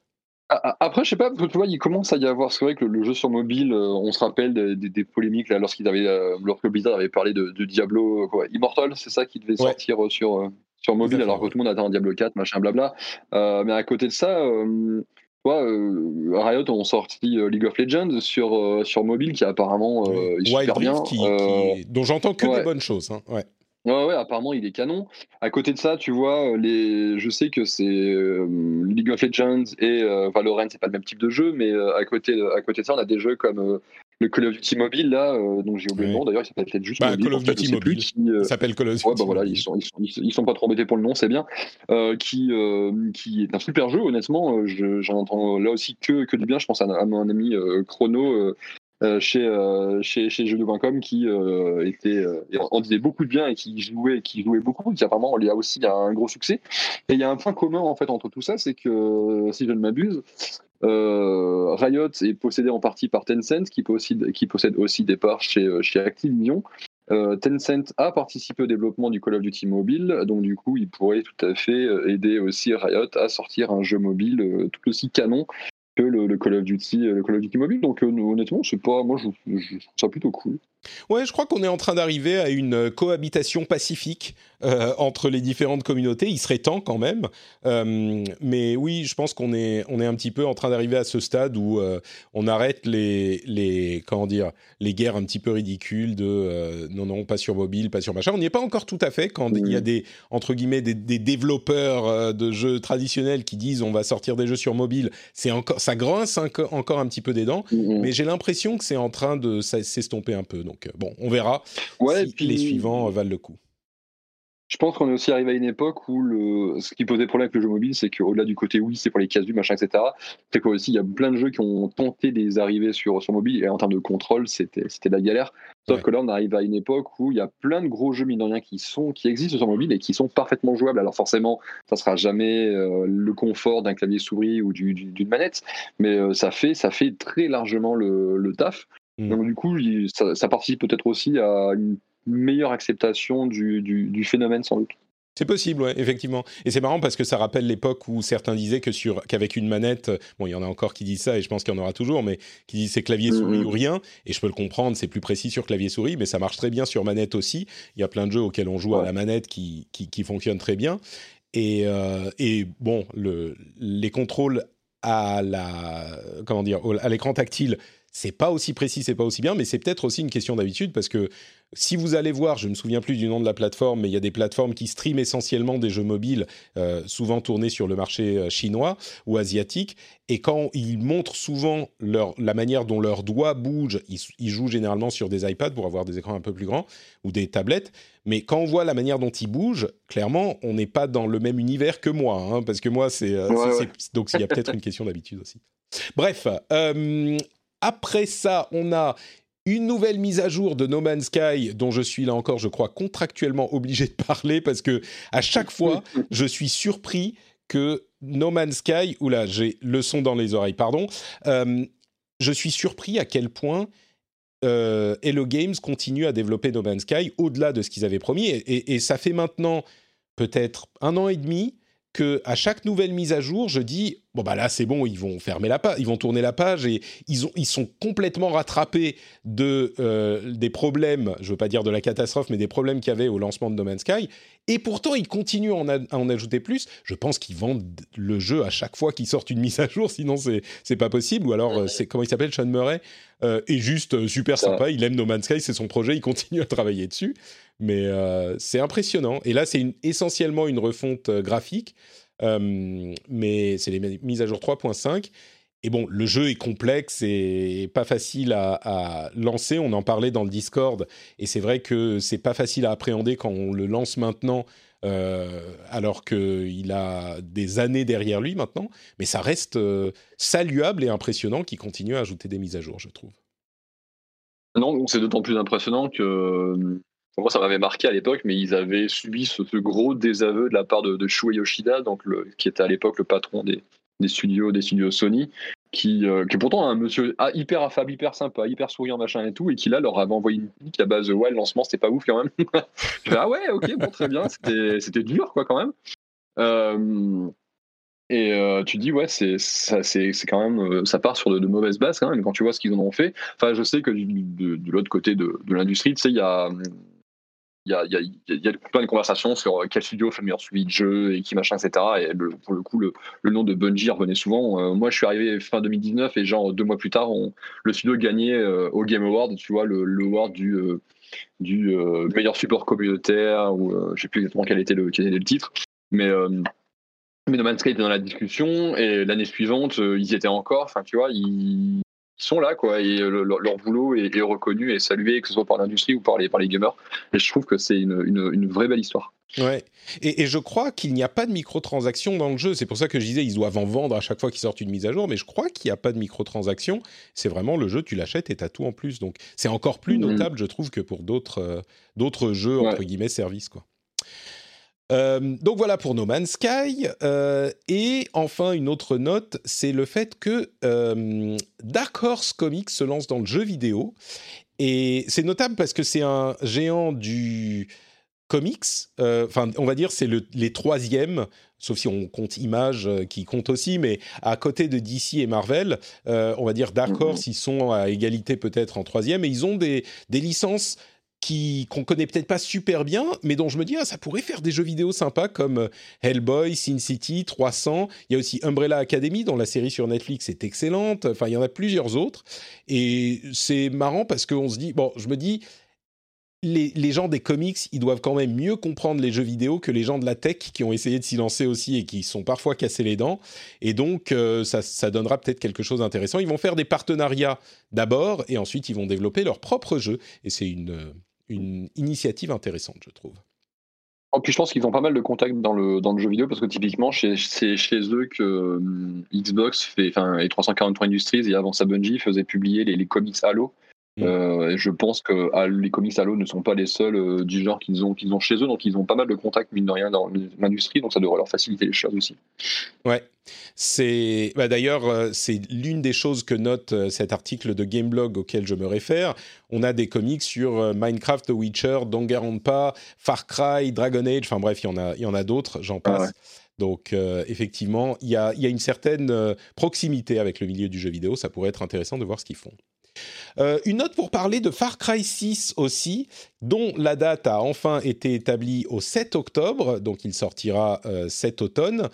Après, je sais pas, tu vois, il commence à y avoir. C'est vrai que le, jeu sur mobile, euh, on se rappelle des, polémiques là, lorsqu'ils avaient, lorsque Blizzard avait parlé de, Diablo quoi, Immortal, c'est ça qui devait sortir sur, sur mobile, alors que tout le monde attend Diablo 4, machin, blabla. Euh, mais à côté de ça, euh, euh Riot ont sorti euh, League of Legends sur, sur mobile qui apparemment est super bien. dont j'entends que des bonnes choses. Hein. Ouais. Ouais, ouais, apparemment il est canon. À côté de ça, tu vois, les... je sais que c'est League of Legends et Valorant, c'est pas le même type de jeu, mais à côté, à côté de ça, on a des jeux comme le Call of Duty mobile là, euh, donc j'ai oublié le nom d'ailleurs, il s'appelle peut-être juste bah, Call of Duty mobile. Euh, s'appelle Call of Duty. Ouais, bah voilà, ils sont, ils sont, ils sont, pas trop embêtés pour le nom, c'est bien. Euh, qui, qui est un super jeu, honnêtement. J'en entends là aussi que, que du bien. Je pense à, mon ami Chrono chez, chez, chez Jeuxvideo.com qui était, en disait beaucoup de bien et qui jouait, qui jouait beaucoup. Qui apparemment, y a aussi un gros succès. Et il y a un point commun en fait entre tout ça, c'est que si je ne m'abuse, Riot est possédé en partie par Tencent, qui possède, aussi des parts chez, chez Activision. Euh, Tencent a participé au développement du Call of Duty mobile, donc du coup, il pourrait tout à fait euh, aider aussi Riot à sortir un jeu mobile euh, tout aussi canon que le, Call of Duty, le Call of Duty mobile. Donc honnêtement, c'est pas, moi, je, je, trouve ça plutôt cool. Ouais, je crois qu'on est en train d'arriver à une cohabitation pacifique euh, entre les différentes communautés. Il serait temps quand même. Euh, mais oui, je pense qu'on est, on est un petit peu en train d'arriver à ce stade où euh, on arrête les, les, comment dire, les guerres un petit peu ridicules de non, non, pas sur mobile, pas sur machin. On n'y est pas encore tout à fait quand il y a des, entre guillemets, des, développeurs de jeux traditionnels qui disent on va sortir des jeux sur mobile. C'est encore, ça grince encore un petit peu des dents. Mais j'ai l'impression que c'est en train de s'estomper un peu. Donc bon, on verra si les suivants valent le coup. Je pense qu'on est aussi arrivé à une époque où le, ce qui posait problème avec le jeu mobile, c'est qu'au-delà du côté oui, c'est pour les casus, machin, etc., c'est qu'aussi il y a plein de jeux qui ont tenté des arrivées sur, sur mobile et en termes de contrôle, c'était, la galère. Sauf que là, on arrive à une époque où il y a plein de gros jeux mine qui, sont, qui existent sur mobile et qui sont parfaitement jouables. Alors forcément, ça sera jamais euh, le confort d'un clavier souris ou d'une manette, mais euh, ça, fait, ça fait très largement le, le taf. Mm. Donc du coup, ça, ça participe peut-être aussi à une meilleure acceptation du, du, phénomène sans doute. C'est possible, ouais, effectivement. Et c'est marrant parce que ça rappelle l'époque où certains disaient que sur qu'avec une manette, bon, il y en a encore qui disent ça et je pense qu'il y en aura toujours, mais qui disent c'est clavier souris mm-hmm. ou rien. Et je peux le comprendre, c'est plus précis sur clavier souris, mais ça marche très bien sur manette aussi. Il y a plein de jeux auxquels on joue à la manette qui, qui, fonctionnent très bien. Et, euh, et bon, le, les contrôles à la comment dire à l'écran tactile c'est pas aussi précis, c'est pas aussi bien, mais c'est peut-être aussi une question d'habitude parce que si vous allez voir, je ne me souviens plus du nom de la plateforme, mais il y a des plateformes qui streament essentiellement des jeux mobiles, euh, souvent tournés sur le marché euh, chinois ou asiatique, et quand ils montrent souvent leur, la manière dont leurs doigts bougent, ils, jouent généralement sur des iPads pour avoir des écrans un peu plus grands ou des tablettes, mais quand on voit la manière dont ils bougent, clairement, on n'est pas dans le même univers que moi, hein, parce que moi, c'est euh, donc il y a peut-être une question d'habitude aussi. Bref, après ça, on a une nouvelle mise à jour de No Man's Sky dont je suis là encore, je crois, contractuellement obligé de parler parce que à chaque fois, je suis surpris que No Man's Sky, oula, j'ai le son dans les oreilles, pardon, euh, je suis surpris à quel point euh, Hello Games continue à développer No Man's Sky au-delà de ce qu'ils avaient promis et, et ça fait maintenant peut-être un an et demi que à chaque nouvelle mise à jour, je dis bon bah là c'est bon, ils vont fermer la page, ils vont tourner la page et ils ont ils sont complètement rattrapés de euh, des problèmes, je veux pas dire de la catastrophe, mais des problèmes qu'il y avait au lancement de No Man's Sky. Et pourtant ils continuent à en, ajouter plus. Je pense qu'ils vendent le jeu à chaque fois qu'ils sortent une mise à jour, sinon c'est c'est pas possible. Ou alors euh, c'est comment il s'appelle Sean Murray euh, est juste super sympa, il aime No Man's Sky, c'est son projet, il continue à travailler dessus. Mais euh, c'est impressionnant. Et là, c'est essentiellement une refonte euh, graphique, euh, mais c'est les mises à jour 3.5. Et bon, le jeu est complexe et pas facile à, lancer. On en parlait dans le Discord, et c'est vrai que c'est pas facile à appréhender quand on le lance maintenant, alors qu'il a des années derrière lui maintenant. Mais ça reste saluable et impressionnant qu'il continue à ajouter des mises à jour, je trouve. Non, c'est d'autant plus impressionnant que moi, ça m'avait marqué à l'époque, mais ils avaient subi ce, gros désaveu de la part de, de Shuei Yoshida, donc qui était à l'époque le patron des, studios, des studios Sony, qui, euh, qui est pourtant un monsieur ah, hyper affable, hyper sympa, hyper souriant, machin et tout, et qui là leur avait envoyé une pique à base ouais, le lancement c'était pas ouf quand même. ah ouais, ok, bon, très bien, c'était dur quoi quand même. Euh, et euh, tu dis, ouais, ça, c'est, quand même, ça part sur de, mauvaises bases quand même, quand tu vois ce qu'ils en ont fait. Enfin, je sais que de, de l'autre côté de, de l'industrie, tu sais, il y a, il y a, plein de conversations sur quel studio fait le meilleur suivi de jeu et qui machin, etc. Et pour le coup, le, nom de Bungie revenait souvent. Euh, moi, je suis arrivé fin 2019 et genre deux mois plus tard, le studio gagnait euh, au Game Award, tu vois, le, award du, euh, meilleur support communautaire, ou je sais plus exactement quel était le, titre. Mais, mais No Man's Sky était dans la discussion et l'année suivante, ils y étaient encore. Enfin, tu vois, ils sont là, quoi, et leur boulot est, reconnu et salué, que ce soit par l'industrie ou par les, par les gamers. Et je trouve que c'est une, une, vraie belle histoire. Ouais, et, je crois qu'il n'y a pas de microtransactions dans le jeu. C'est pour ça que je disais, ils doivent en vendre à chaque fois qu'ils sortent une mise à jour, mais je crois qu'il n'y a pas de microtransactions. C'est vraiment le jeu, tu l'achètes et tu as tout en plus. Donc c'est encore plus mhm. notable, je trouve, que pour d'autres euh, d'autres jeux, entre guillemets, services, quoi. Euh, donc voilà pour No Man's Sky. Euh, et enfin, une autre note, c'est le fait que euh, Dark Horse Comics se lance dans le jeu vidéo. Et c'est notable parce que c'est un géant du comics. Enfin, on va dire c'est le, les troisièmes, sauf si on compte Image qui compte aussi, mais à côté de DC et Marvel, on va dire Dark mm-hmm. Horse, ils sont à égalité peut-être en troisième, et ils ont des, des licences qui qu'on connaît peut-être pas super bien, mais dont je me dis ah ça pourrait faire des jeux vidéo sympas comme euh, Hellboy, Sin City, 300. Il y a aussi Umbrella Academy dont la série sur Netflix est excellente. Enfin il y en a plusieurs autres et c'est marrant parce qu'on se dit bon je me dis les, les, gens des comics, ils doivent quand même mieux comprendre les jeux vidéo que les gens de la tech qui ont essayé de s'y lancer aussi et qui sont parfois cassés les dents. Et donc, euh, ça, ça, donnera peut-être quelque chose d'intéressant. Ils vont faire des partenariats d'abord et ensuite ils vont développer leur propre jeu. Et c'est une, une initiative intéressante, je trouve. En oh, plus, je pense qu'ils ont pas mal de contacts dans le, dans le jeu vidéo parce que typiquement, c'est chez, eux que euh, Xbox fait, et 343 Industries et avant ça Bungie faisait publier les, les comics Halo. Euh, je pense que ah, les comics Halo ne sont pas les seuls euh, du genre qu'ils ont, qu'ils ont chez eux, donc ils ont pas mal de contacts, mine de rien, dans l'industrie, donc ça devrait leur faciliter les choses aussi. Ouais. C'est bah, d'ailleurs euh, c'est l'une des choses que note cet article de Gameblog auquel je me réfère. On a des comics sur Minecraft, The Witcher, Danganronpa, Far Cry, Dragon Age. Enfin bref, il y en a il y en a d'autres. J'en ah passe. Donc effectivement, il y a, y a, une certaine proximité avec le milieu du jeu vidéo. Ça pourrait être intéressant de voir ce qu'ils font. Euh, une note pour parler de Far Cry 6 aussi, dont la date a enfin été établie au 7 octobre, donc il sortira euh, cet automne.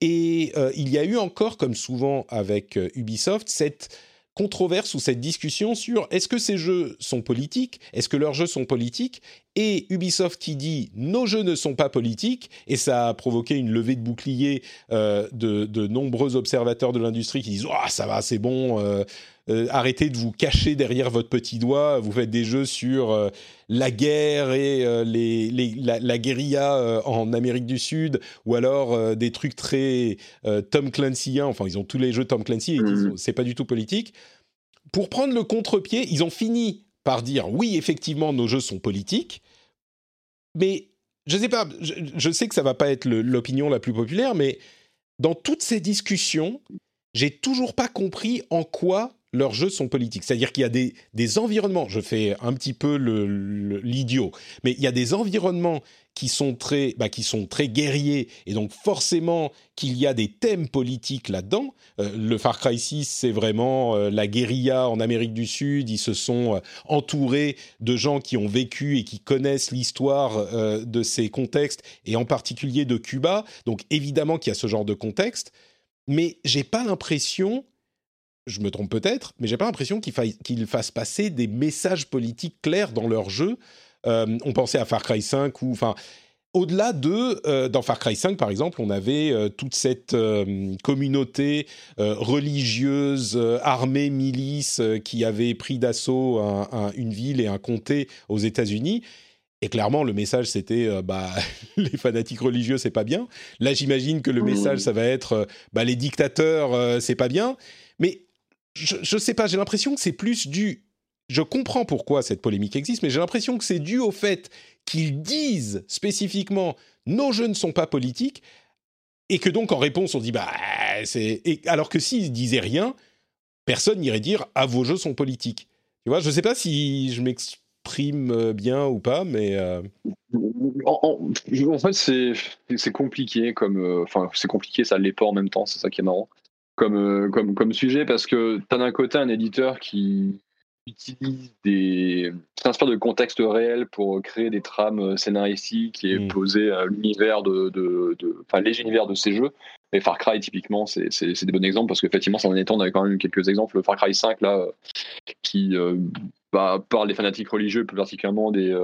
Et euh, il y a eu encore, comme souvent avec Ubisoft, cette controverse ou cette discussion sur est-ce que ces jeux sont politiques, est-ce que leurs jeux sont politiques, et Ubisoft qui dit nos jeux ne sont pas politiques, et ça a provoqué une levée de bouclier de, de, nombreux observateurs de l'industrie qui disent oh, ça va, c'est bon, euh, arrêtez de vous cacher derrière votre petit doigt. Vous faites des jeux sur euh, la guerre et euh, les, la, guérilla en Amérique du Sud, ou alors des trucs très Tom Clancy. Enfin, ils ont tous les jeux Tom Clancy et mmh. c'est pas du tout politique. Pour prendre le contre-pied, ils ont fini par dire oui, effectivement, nos jeux sont politiques, mais je sais pas, je, je sais que ça va pas être l'opinion la plus populaire, mais dans toutes ces discussions, j'ai toujours pas compris en quoi leurs jeux sont politiques. C'est-à-dire qu'il y a des, des, environnements, je fais un petit peu l'idiot, mais il y a des environnements qui sont très, bah, qui sont très guerriers, et donc forcément qu'il y a des thèmes politiques là-dedans. Euh, le Far Cry 6, c'est vraiment euh, la guérilla en Amérique du Sud. Ils se sont euh, entourés de gens qui ont vécu et qui connaissent l'histoire de ces contextes, et en particulier de Cuba. Donc évidemment qu'il y a ce genre de contexte, mais j'ai pas l'impression je me trompe peut-être, mais j'ai pas l'impression qu'ils fassent passer des messages politiques clairs dans leur jeu. Euh, on pensait à Far Cry 5 ou enfin. Au-delà de, euh, dans Far Cry 5 par exemple, on avait euh, toute cette communauté religieuse, armée, milice qui avait pris d'assaut une ville et un comté aux États-Unis. Et clairement, le message, c'était bah, les fanatiques religieux, c'est pas bien. Là, j'imagine que le message, ça va être bah, les dictateurs, c'est pas bien. Mais je, sais pas, j'ai l'impression que c'est plus dû. Je comprends pourquoi cette polémique existe, mais j'ai l'impression que c'est dû au fait qu'ils disent spécifiquement nos jeux ne sont pas politiques, et que donc en réponse on dit bah. Alors que s'ils disaient rien, personne n'irait dire ah vos jeux sont politiques. Tu vois, je sais pas si je m'exprime bien ou pas, mais. Euh, en, fait, c'est compliqué comme. Euh, enfin, c'est compliqué, ça l'est pas en même temps, c'est ça qui est marrant comme, euh, comme, comme sujet parce que tu as d'un côté un éditeur qui utilise des transferts de contexte réel pour créer des trames scénaristiques et mm. poser l'univers de, de, enfin, les univers de ces jeux. Et Far Cry, typiquement, c'est des bons exemples parce qu'effectivement, ça en est temps, on avait quand même eu quelques exemples. Far Cry 5, là, qui, euh, bah, par les fanatiques religieux, plus particulièrement des,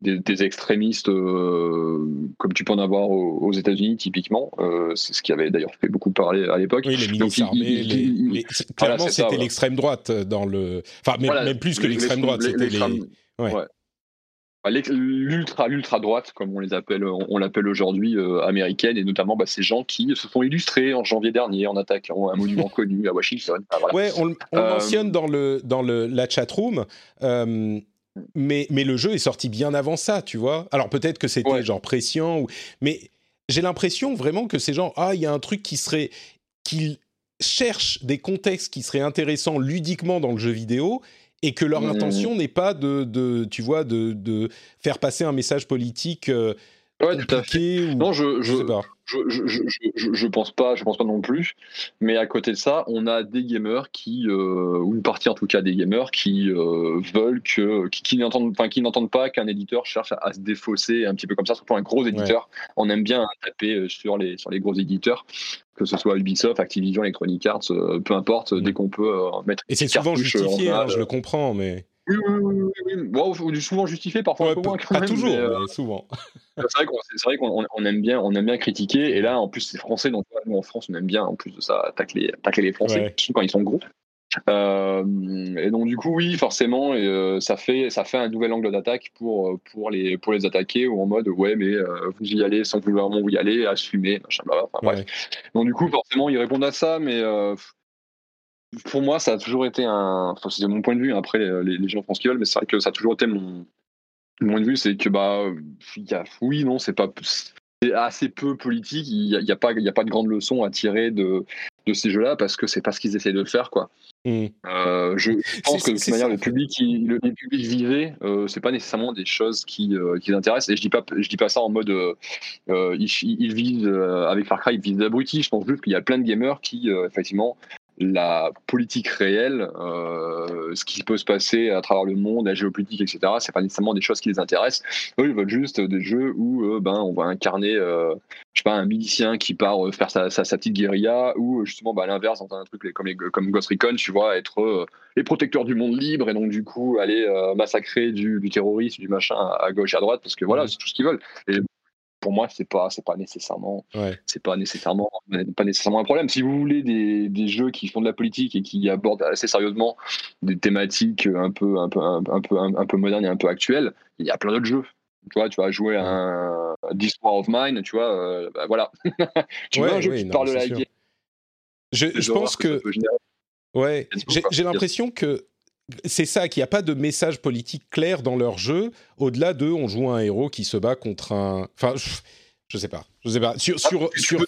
des, extrémistes comme tu peux en avoir aux, États-Unis typiquement. c'est ce qui avait d'ailleurs fait beaucoup parler à l'époque. Oui, les milices armées. Clairement, c'était l'extrême droite dans le. Enfin, même, plus que l'extrême droite, c'était les. Ouais l'ultra l'ultra droite comme on les appelle on, l'appelle aujourd'hui euh, américaine et notamment bah, ces gens qui se sont illustrés en janvier dernier en attaquant un monument connu à Washington. Ouais on, le euh, mentionne dans le dans le la chatroom euh, mais mais le jeu est sorti bien avant ça tu vois. Alors peut-être que c'était genre pression ou mais j'ai l'impression vraiment que ces gens ah il y a un truc qui serait qu'ils cherchent des contextes qui seraient intéressants ludiquement dans le jeu vidéo et que leur mmh. intention n'est pas de, de, tu vois, de, de, faire passer un message politique euh, ouais, tout à fait. non, je, je, sais pas. Je, je, je, pense pas, je pense pas non plus. Mais à côté de ça, on a des gamers qui, euh, ou une partie en tout cas des gamers qui euh, veulent que, qui, qui n'entendent, enfin, qui n'entendent pas qu'un éditeur cherche à, se défausser un petit peu comme ça. Surtout un gros éditeur, on aime bien taper sur les sur les gros éditeurs que ce soit Ubisoft, Activision, Electronic Arts, euh, peu importe, dès qu'on peut euh, mettre. Et c'est souvent justifié, hein, je le comprends, mais. Oui, oui, oui, souvent justifié, parfois un peu moins. Quand pas toujours, euh, mais, souvent. c'est vrai qu'on aime bien, on aime bien critiquer. Et là, en plus, c'est français, donc nous en France, on aime bien, en plus de ça, tacler, les Français, surtout quand ils sont gros. Euh, et donc du coup oui forcément et, euh, ça fait ça fait un nouvel angle d'attaque pour euh, pour les pour les attaquer ou en mode ouais mais vous y allez sans vouloir vraiment y aller assumer machin bref. donc du coup forcément ils répondent à ça mais pour moi ça a toujours été un enfin c'est mon point de vue après les, les, gens font ce qu'ils veulent mais c'est vrai que ça a toujours été mon, mon point de vue c'est que bah y a, oui non c'est pas c'est assez peu politique. Il n'y a, a, pas, il a pas de grande leçon à tirer de, de ces jeux-là parce que c'est pas ce qu'ils essaient de faire, quoi. Mmh. Euh, je pense que de toute manière, le public, qui, le, public vivait, euh, c'est pas nécessairement des choses qui, euh, qui intéressent. Et je dis pas, je dis pas ça en mode, euh, ils, ils, visent avec Far Cry, ils visent l'abruti. Je pense juste qu'il y a plein de gamers qui, effectivement, la politique réelle, euh, ce qui peut se passer à travers le monde, la géopolitique, etc. C'est pas nécessairement des choses qui les intéressent. Eux, ils veulent juste des jeux où euh, ben on va incarner, euh, je sais pas, un milicien qui part faire sa, sa, petite guérilla, ou justement, bah, à l'inverse, dans un truc comme, comme Ghost Recon, tu vois, être les protecteurs du monde libre et donc du coup aller massacrer du, du terrorisme, du machin à, gauche, à droite, parce que voilà, mmh. c'est tout ce qu'ils veulent. Et pour moi, c'est pas, c'est pas nécessairement, c'est pas nécessairement, pas nécessairement un problème. Si vous voulez des, des, jeux qui font de la politique et qui abordent assez sérieusement des thématiques un peu, un peu, un, peu, un, peu modernes et un peu actuelles, il y a plein d'autres jeux. Tu vois, tu vas jouer à un This War of Mine, tu vois, euh, bah, voilà. tu vois un jeu qui parle de la guerre. Je, je pense que, ouais, j'ai l'impression que c'est ça, qu'il n'y a pas de message politique clair dans leur jeu, au-delà de on joue un héros qui se bat contre un. Enfin, je, sais pas. Je sais pas. Sur. Ah, sur, sur...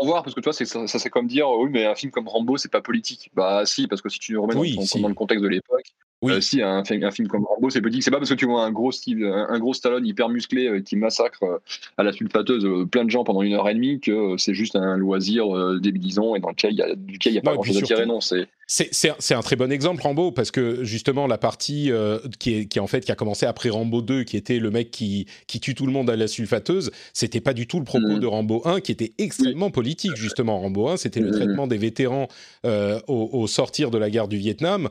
en voir parce que toi, ça, ça c'est comme dire oui, mais un film comme Rambo, c'est pas politique. Bah, si, parce que si tu le remets dans, le contexte de l'époque, oui. Euh, si un, un, film comme Rambo, c'est petit. C'est pas parce que tu vois un gros Steve, un, gros Stallone hyper musclé euh, qui massacre euh, à la sulfateuse plein de gens pendant une heure et demie que c'est juste un loisir débilisant et dans lequel il y a, duquel il n'y a pas grand chose à tirer. Non, c'est c'est un très bon exemple Rambo parce que justement la partie qui est qui en fait qui a commencé après Rambo 2 qui était le mec qui qui tue tout le monde à la sulfateuse c'était pas du tout le propos mm. de Rambo 1 qui était extrêmement politique justement Rambo 1 c'était le mm. traitement des vétérans au, au, sortir de la guerre du Vietnam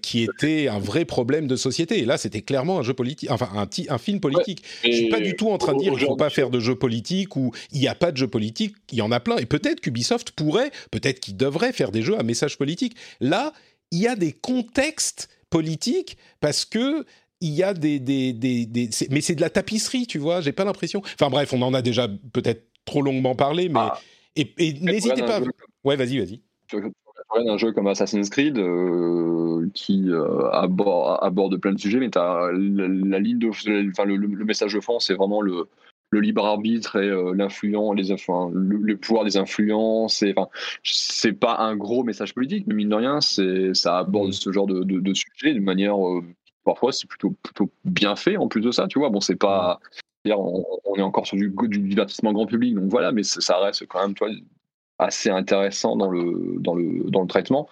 qui était un vrai problème de société. Et là, c'était clairement un jeu politique, enfin un, un film politique. Je suis pas du tout en train de dire qu'il faut pas faire de jeu politique ou il n'y a pas de jeu politique. Il y en a plein. Et peut-être qu'Ubisoft pourrait, peut-être qu'il devrait faire des jeux à message politique. Là, il y a des contextes politiques parce que il y a des, des, des, mais c'est de la tapisserie, tu vois. J'ai pas l'impression. Enfin bref, on en a déjà peut-être trop longuement parlé, mais ah. et, n'hésitez pas. Ouais, vas-y, vas-y un jeu comme Assassin's Creed euh, qui euh, aborde, plein de sujets, mais as la, ligne de, enfin, le, message de fond, c'est vraiment le, le libre arbitre et euh, les enfin, le, pouvoir des influences. Enfin, c'est pas un gros message politique, mais mine de rien, c'est ça aborde mm. ce genre de, de, de sujet d'une manière parfois c'est plutôt plutôt bien fait. En plus de ça, tu vois, bon, c'est pas mm. on, on, est encore sur du, du, divertissement grand public, donc voilà, mais ça reste quand même, toi, assez intéressant dans le, dans le, dans le traitement.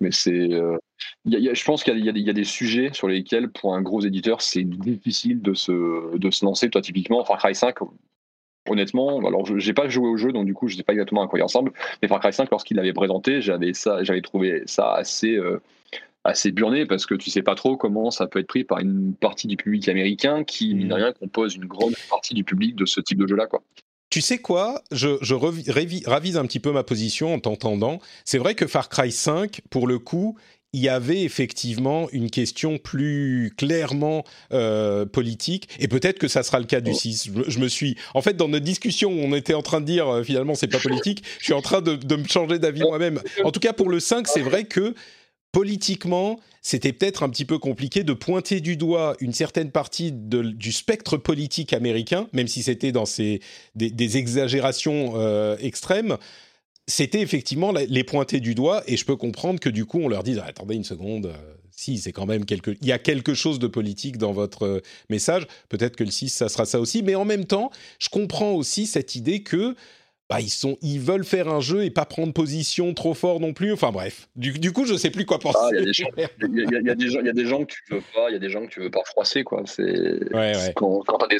Mais c'est. Euh, je pense qu'il y, y, a des sujets sur lesquels, pour un gros éditeur, c'est difficile de se, de se lancer. Toi, typiquement, Far Cry 5, honnêtement, alors j'ai pas joué au jeu, donc du coup, je sais pas exactement à quoi il ressemble. Mais Far Cry 5, lorsqu'il l'avait présenté, j'avais trouvé ça assez. Euh, assez burné parce que tu sais pas trop comment ça peut être pris par une partie du public américain qui, mine de rien, compose une grande partie du public de ce type de jeu-là, quoi. Tu sais quoi? Je, je ravise un petit peu ma position en t'entendant. C'est vrai que Far Cry 5, pour le coup, il y avait effectivement une question plus clairement euh, politique, et peut-être que ça sera le cas du 6. Je, me suis, en fait, dans notre discussion on était en train de dire euh, finalement c'est pas politique, je suis en train de, de me changer d'avis moi-même. En tout cas, pour le 5, c'est vrai que politiquement, c'était peut-être un petit peu compliqué de pointer du doigt une certaine partie du spectre politique américain, même si c'était dans ces, des, exagérations euh, extrêmes c'était effectivement les pointer du doigt et je peux comprendre que du coup on leur dise ah, attendez une seconde euh, si c'est quand même quelque il y a quelque chose de politique dans votre euh, message. Peut-être que le 6 ça sera ça aussi. Mais en même temps je comprends aussi cette idée que bah, ils, sont, ils veulent faire un jeu et pas prendre position trop fort non plus. Enfin bref, du, du coup, je sais plus quoi penser. Il y, a des gens que tu veux pas, il y a des gens que tu veux pas froisser, quoi. C'est quand, quand des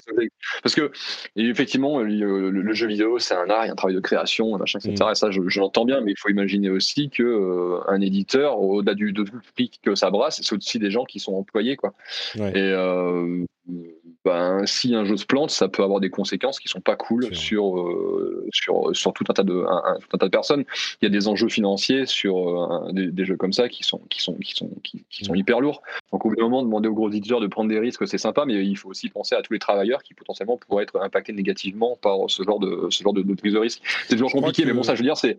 Parce que, effectivement, le, jeu vidéo, c'est un art, il y a un travail de création, machin, etc. Mm. Et ça, je, l'entends bien, mais il faut imaginer aussi que euh, un éditeur, au-delà du de prix que ça brasse, c'est aussi des gens qui sont employés, quoi. Et euh, ben, si un jeu se plante, ça peut avoir des conséquences qui sont pas cool sur, euh, sur, sur tout un tas de, un, un, tas de personnes. Il y a des enjeux financiers sur euh, des, jeux comme ça qui sont, qui sont, qui sont, qui, sont hyper lourds. Donc, au bout d'un moment, demander aux gros éditeurs de prendre des risques, c'est sympa, mais il faut aussi penser à tous les travailleurs qui potentiellement pourraient être impactés négativement par ce genre de, ce genre de, prise de risque. C'est toujours compliqué, mais bon, ça, je veux dire, c'est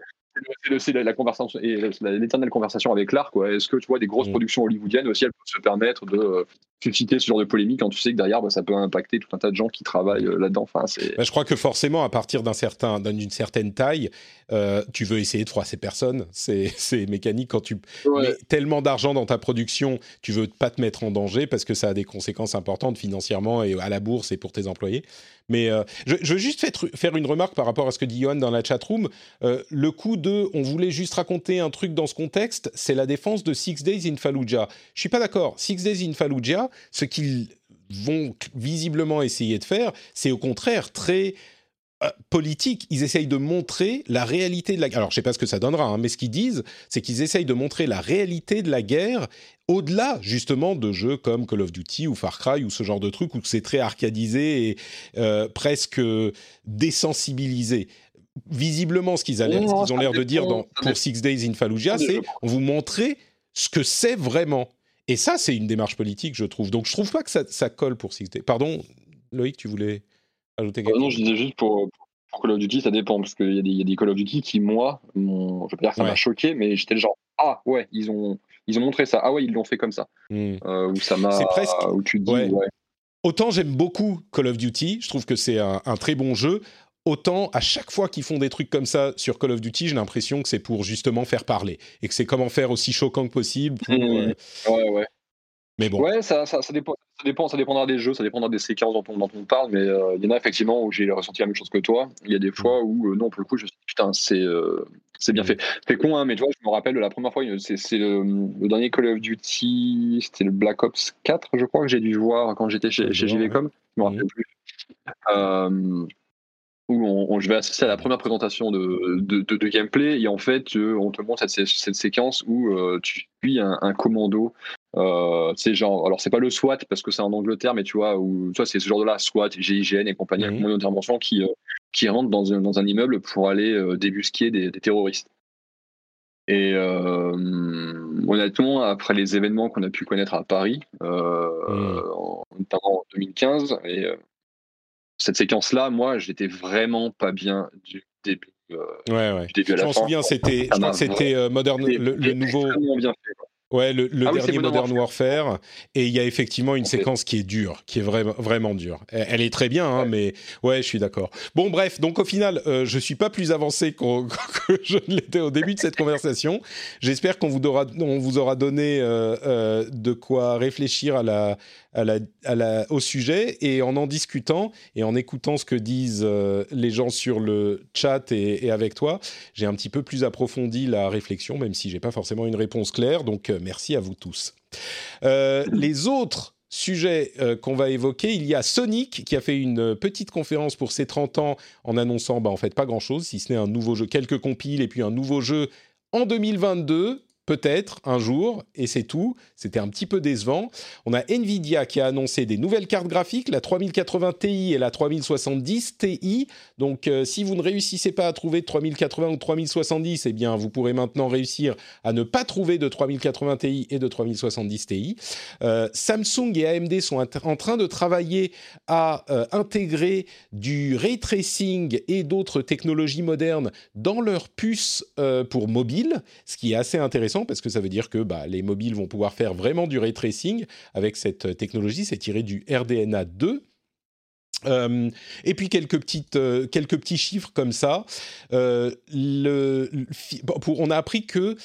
c'est la, conversation et l'éternelle conversation avec l'art quoi est-ce que tu vois des grosses mm. productions hollywoodiennes aussi elles se permettre de euh, susciter ce genre de polémique quand tu sais que derrière bah, ça peut impacter tout un tas de gens qui travaillent euh, là-dedans. Enfin bah, je crois que forcément à partir d'un certain d'une certaine taille euh, tu veux essayer de froisser personne. C'est c'est mécanique quand tu mets tellement d'argent dans ta production tu veux pas te mettre en danger parce que ça a des conséquences importantes financièrement et à la bourse et pour tes employés mais euh, je, veux juste faire une remarque par rapport à ce que dit Johan dans la chatroom. Euh, le coup de on voulait juste raconter un truc dans ce contexte, c'est la défense de Six Days in Fallujah. Je suis pas d'accord. Six Days in Fallujah, ce qu'ils vont visiblement essayer de faire, c'est au contraire très politique, ils essayent de montrer la réalité de la guerre. Alors, je sais pas ce que ça donnera, hein, mais ce qu'ils disent, c'est qu'ils essayent de montrer la réalité de la guerre au-delà, justement, de jeux comme Call of Duty ou Far Cry ou ce genre de trucs où c'est très arcadisé et euh, presque désensibilisé. Visiblement, ce qu'ils ont l'air de dire dans, pour Six Days in Fallujah, c'est on vous montrer ce que c'est vraiment. Et ça, c'est une démarche politique, je trouve. Donc, je trouve pas que ça, ça colle pour Six Days. Pardon, Loïc, tu voulais ajouter quelque chose Non, je disais juste pour, Call of Duty, ça dépend, parce qu'il y, y, a des Call of Duty qui, moi, je veux pas dire que ça m'a choqué, mais j'étais le genre, ah ouais, ils ont, ils ont montré ça, ah ouais, ils l'ont fait comme ça. Hmm. Euh, où ça m'a. C'est presque. Où tu dis, ouais. Autant j'aime beaucoup Call of Duty, je trouve que c'est un, très bon jeu. Autant à chaque fois qu'ils font des trucs comme ça sur Call of Duty, j'ai l'impression que c'est pour justement faire parler et que c'est comment faire aussi choquant que possible. Pour, hmm. euh, Ouais, ouais. Mais bon. Ouais, ça, ça, ça, dépend, ça, dépend, ça dépendra des jeux, ça dépendra des séquences dont on, dont on parle, mais euh, il y en a effectivement où j'ai ressenti la même chose que toi. Il y a des mm. fois où, euh, non, pour le coup, je me suis dit, putain, c'est euh, c'est bien mm. fait. C'est con, hein, mais tu vois, je me rappelle de la première fois, c'est le, le, dernier Call of Duty, c'était le Black Ops 4, je crois, que j'ai dû voir quand j'étais chez, chez JVcom. Je me rappelle mm. plus. Où on, je vais assister à la première présentation de, de, de, gameplay et en fait on te montre cette, cette séquence où tu suis un, un commando euh, c'est genre, alors c'est pas le SWAT parce que c'est en Angleterre, mais tu vois, où, tu vois, c'est ce genre de là, SWAT, GIGN et compagnie, mmh. d'intervention qui, euh, qui rentrent dans un, dans un immeuble pour aller euh, débusquer des, des, terroristes. Et euh, honnêtement, après les événements qu'on a pu connaître à Paris, mmh. notamment en 2015, et cette séquence-là, moi, j'étais vraiment pas bien du début. ouais, ouais. Du début à la je m'en souviens, c'était, je crois que c'était Modern, le, le nouveau. Bien fait, Ouais, le, le ah dernier Modern Warfare. Et il y a effectivement une séquence qui est dure, qui est vraiment, vraiment dure. Elle, est très bien, hein, mais ouais, je suis d'accord. Bon, bref, donc au final, euh, je suis pas plus avancé que je ne l'étais au début de cette conversation. J'espère qu'on vous aura, on vous aura donné euh, euh, de quoi réfléchir à la, à la, à la, au sujet et en en discutant et en écoutant ce que disent euh, les gens sur le chat et, et avec toi, j'ai un petit peu plus approfondi la réflexion, même si j'ai pas forcément une réponse claire. Donc merci à vous tous. Euh, les autres sujets euh, qu'on va évoquer, il y a Sonic qui a fait une petite conférence pour ses 30 ans en annonçant bah, en fait pas grand chose, si ce n'est un nouveau jeu, quelques compiles et puis un nouveau jeu en 2022 peut-être un jour, et c'est tout. C'était un petit peu décevant. On a Nvidia qui a annoncé des nouvelles cartes graphiques, la 3080 Ti et la 3070 Ti. Donc, euh, si vous ne réussissez pas à trouver de 3080 ou 3070, eh bien, vous pourrez maintenant réussir à ne pas trouver de 3080 Ti et de 3070 Ti. Euh, Samsung et AMD sont en train de travailler à euh, intégrer du ray tracing et d'autres technologies modernes dans leurs puces pour mobile, ce qui est assez intéressant parce que ça veut dire que bah, les mobiles vont pouvoir faire vraiment du ray tracing avec cette technologie. C'est tiré du RDNA 2. Euh, et puis quelques petites, euh, quelques petits chiffres comme ça. Euh, on a appris que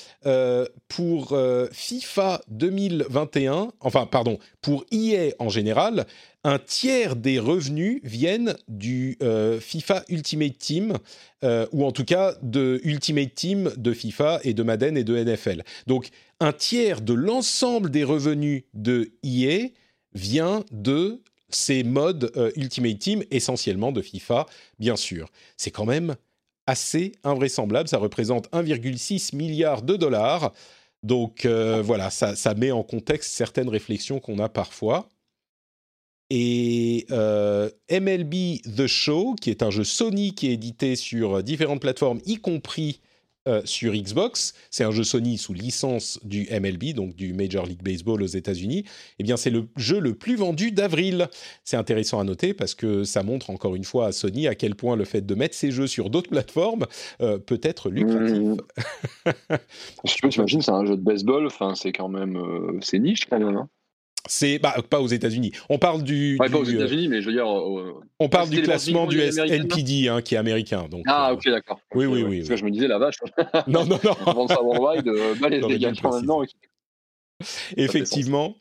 pour FIFA 2021, enfin pardon, pour EA en général, un tiers des revenus viennent du euh, FIFA Ultimate Team, euh, ou en tout cas de Ultimate Team de FIFA et de Madden et de NFL. Donc un tiers de l'ensemble des revenus de EA vient de ces modes euh, Ultimate Team, essentiellement de FIFA, bien sûr. C'est quand même assez invraisemblable, ça représente 1,6 milliard de dollars. Donc voilà, ça, ça met en contexte certaines réflexions qu'on a parfois. Et euh, MLB The Show, qui est un jeu Sony qui est édité sur différentes plateformes, y compris euh, sur Xbox, c'est un jeu Sony sous licence du MLB, donc du Major League Baseball aux États-Unis, eh bien c'est le jeu le plus vendu d'avril. C'est intéressant à noter parce que ça montre encore une fois à Sony à quel point le fait de mettre ses jeux sur d'autres plateformes euh, peut être lucratif. Mmh. tu imagines, c'est un jeu de baseball, enfin c'est quand même c'est niche quand même. Hein. C'est bah, pas aux États-Unis. On parle du. pas aux États-Unis, mais je veux dire. on parle du classement du NPD, hein, qui est américain. Donc, ah, euh, ok, d'accord. Oui, oui, oui. Parce que je me disais la vache. non, non, non. Ça worldwide, euh, bah, les, gars maintenant. Effectivement.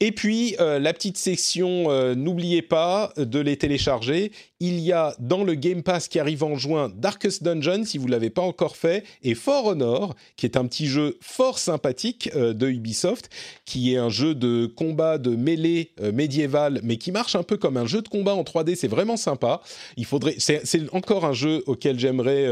Et puis, euh, la petite section, n'oubliez pas de les télécharger il y a dans le Game Pass qui arrive en juin Darkest Dungeon, si vous ne l'avez pas encore fait, et For Honor, qui est un petit jeu fort sympathique euh, de Ubisoft, qui est un jeu de combat de mêlée euh, médiéval, mais qui marche un peu comme un jeu de combat en 3D. C'est vraiment sympa. Il faudrait, c'est, encore un jeu auquel j'aimerais,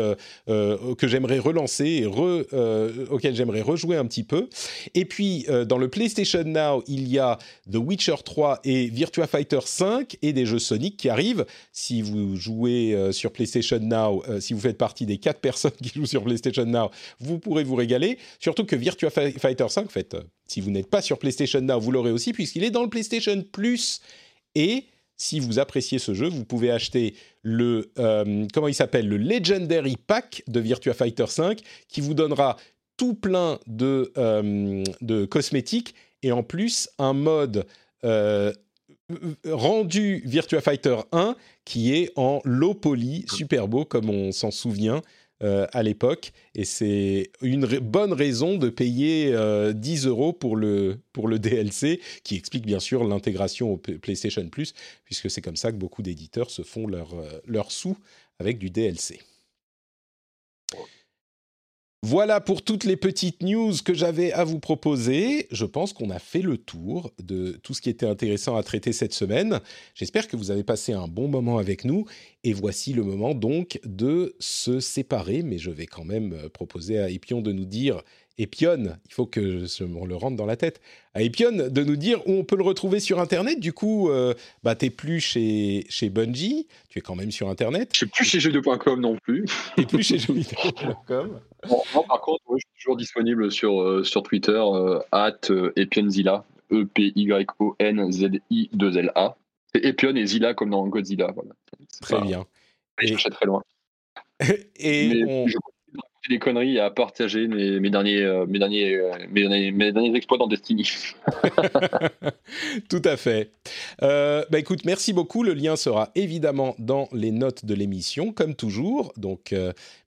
euh, que j'aimerais relancer et auquel j'aimerais rejouer un petit peu. Et puis dans le PlayStation Now, il y a The Witcher 3 et Virtua Fighter 5 et des jeux Sonic qui arrivent. Si si vous jouez euh, sur PlayStation Now, euh, si vous faites partie des quatre personnes qui jouent sur PlayStation Now, vous pourrez vous régaler. Surtout que Virtua Fighter 5, en euh, si vous n'êtes pas sur PlayStation Now, vous l'aurez aussi puisqu'il est dans le PlayStation Plus. Et si vous appréciez ce jeu, vous pouvez acheter le comment il s'appelle le Legendary Pack de Virtua Fighter 5 qui vous donnera tout plein de, de cosmétiques et en plus un mode rendu Virtua Fighter 1 qui est en low poly, super beau comme on s'en souvient euh, à l'époque. Et c'est une bonne raison de payer 10 euh, euros pour le, pour le DLC, qui explique bien sûr l'intégration au PlayStation Plus, puisque c'est comme ça que beaucoup d'éditeurs se font leur, euh, leur sous avec du DLC. Voilà pour toutes les petites news que j'avais à vous proposer. Je pense qu'on a fait le tour de tout ce qui était intéressant à traiter cette semaine. J'espère que vous avez passé un bon moment avec nous. Et voici le moment donc de se séparer. Mais je vais quand même proposer à Epion de nous dire Epion, il faut que je me le rentre dans la tête, à Epion de nous dire où on peut le retrouver sur Internet. Du coup, euh, bah, tu n'es plus chez, chez Bungie, tu es quand même sur Internet. Je ne suis plus chez jeux2.com non plus. Et plus chez jeuxvideo.com. Bon, par contre, je suis toujours disponible sur, euh, sur Twitter, euh, at Epionzilla, E-P-Y-O-N-Z-I-2-L-A. C'est Epion et Zilla comme dans Godzilla. Voilà. Très bien. Et je très loin. et on des conneries à partager mes, derniers, euh, mes, derniers, euh, mes, derniers, mes, derniers, exploits dans Destiny. Tout à fait. Euh, bah écoute, merci beaucoup. Le lien sera évidemment dans les notes de l'émission, comme toujours. Donc,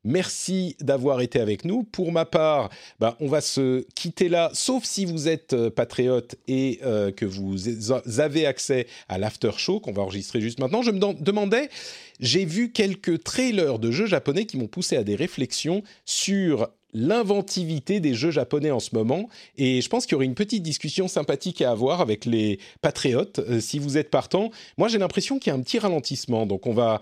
merci d'avoir été avec nous. Pour ma part, bah, on va se quitter là, sauf si vous êtes patriote et que vous avez accès à l'after show qu'on va enregistrer juste maintenant. Je me demandais j'ai vu quelques trailers de jeux japonais qui m'ont poussé à des réflexions sur l'inventivité des jeux japonais en ce moment. Et je pense qu'il y aurait une petite discussion sympathique à avoir avec les patriotes, euh, si vous êtes partant. Moi, j'ai l'impression qu'il y a un petit ralentissement. Donc, on va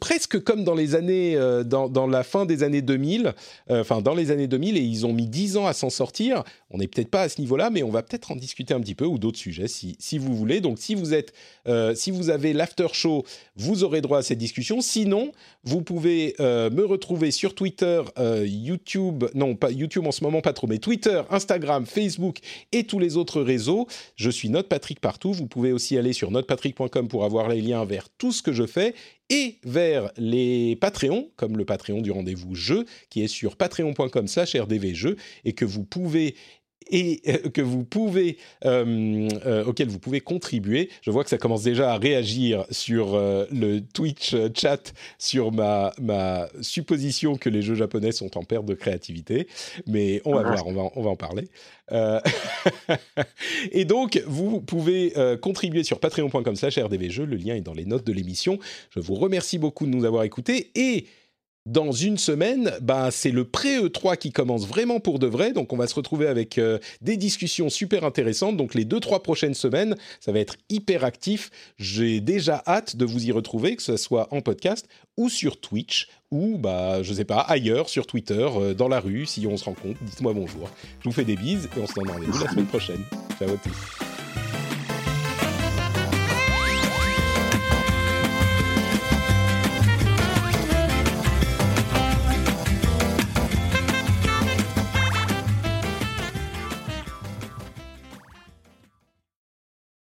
presque comme dans les années, euh, dans, dans, la fin des années 2000, euh, enfin dans les années 2000, et ils ont mis 10 ans à s'en sortir. On n'est peut-être pas à ce niveau-là, mais on va peut-être en discuter un petit peu ou d'autres sujets si, si vous voulez. Donc si vous êtes, euh, si vous avez l'after show, vous aurez droit à cette discussion. Sinon, vous pouvez me retrouver sur Twitter, YouTube, non pas YouTube en ce moment pas trop, mais Twitter, Instagram, Facebook et tous les autres réseaux. Je suis Note Patrick partout. Vous pouvez aussi aller sur notepatrick.com pour avoir les liens vers tout ce que je fais et vers les Patreons, comme le Patreon du rendez-vous jeu, qui est sur patreon.com slash rdvjeux, et que vous pouvez et euh, que vous pouvez, euh, euh, auquel vous pouvez contribuer. Je vois que ça commence déjà à réagir sur le Twitch chat sur ma, ma supposition que les jeux japonais sont en perte de créativité, mais on va ah. voir, on va, on va en parler. et donc, vous pouvez contribuer sur patreon.com/rdvjeux. Le lien est dans les notes de l'émission. Je vous remercie beaucoup de nous avoir écoutés et dans une semaine, bah, c'est le pré-E3 qui commence vraiment pour de vrai. Donc, on va se retrouver avec euh, des discussions super intéressantes. Donc, les deux, trois prochaines semaines, ça va être hyper actif. J'ai déjà hâte de vous y retrouver, que ce soit en podcast ou sur Twitch ou, bah, je sais pas, ailleurs, sur Twitter, euh, dans la rue, si on se rencontre. Dites-moi bonjour. Je vous fais des bises et on se donne rendez-vous la semaine prochaine. Ciao.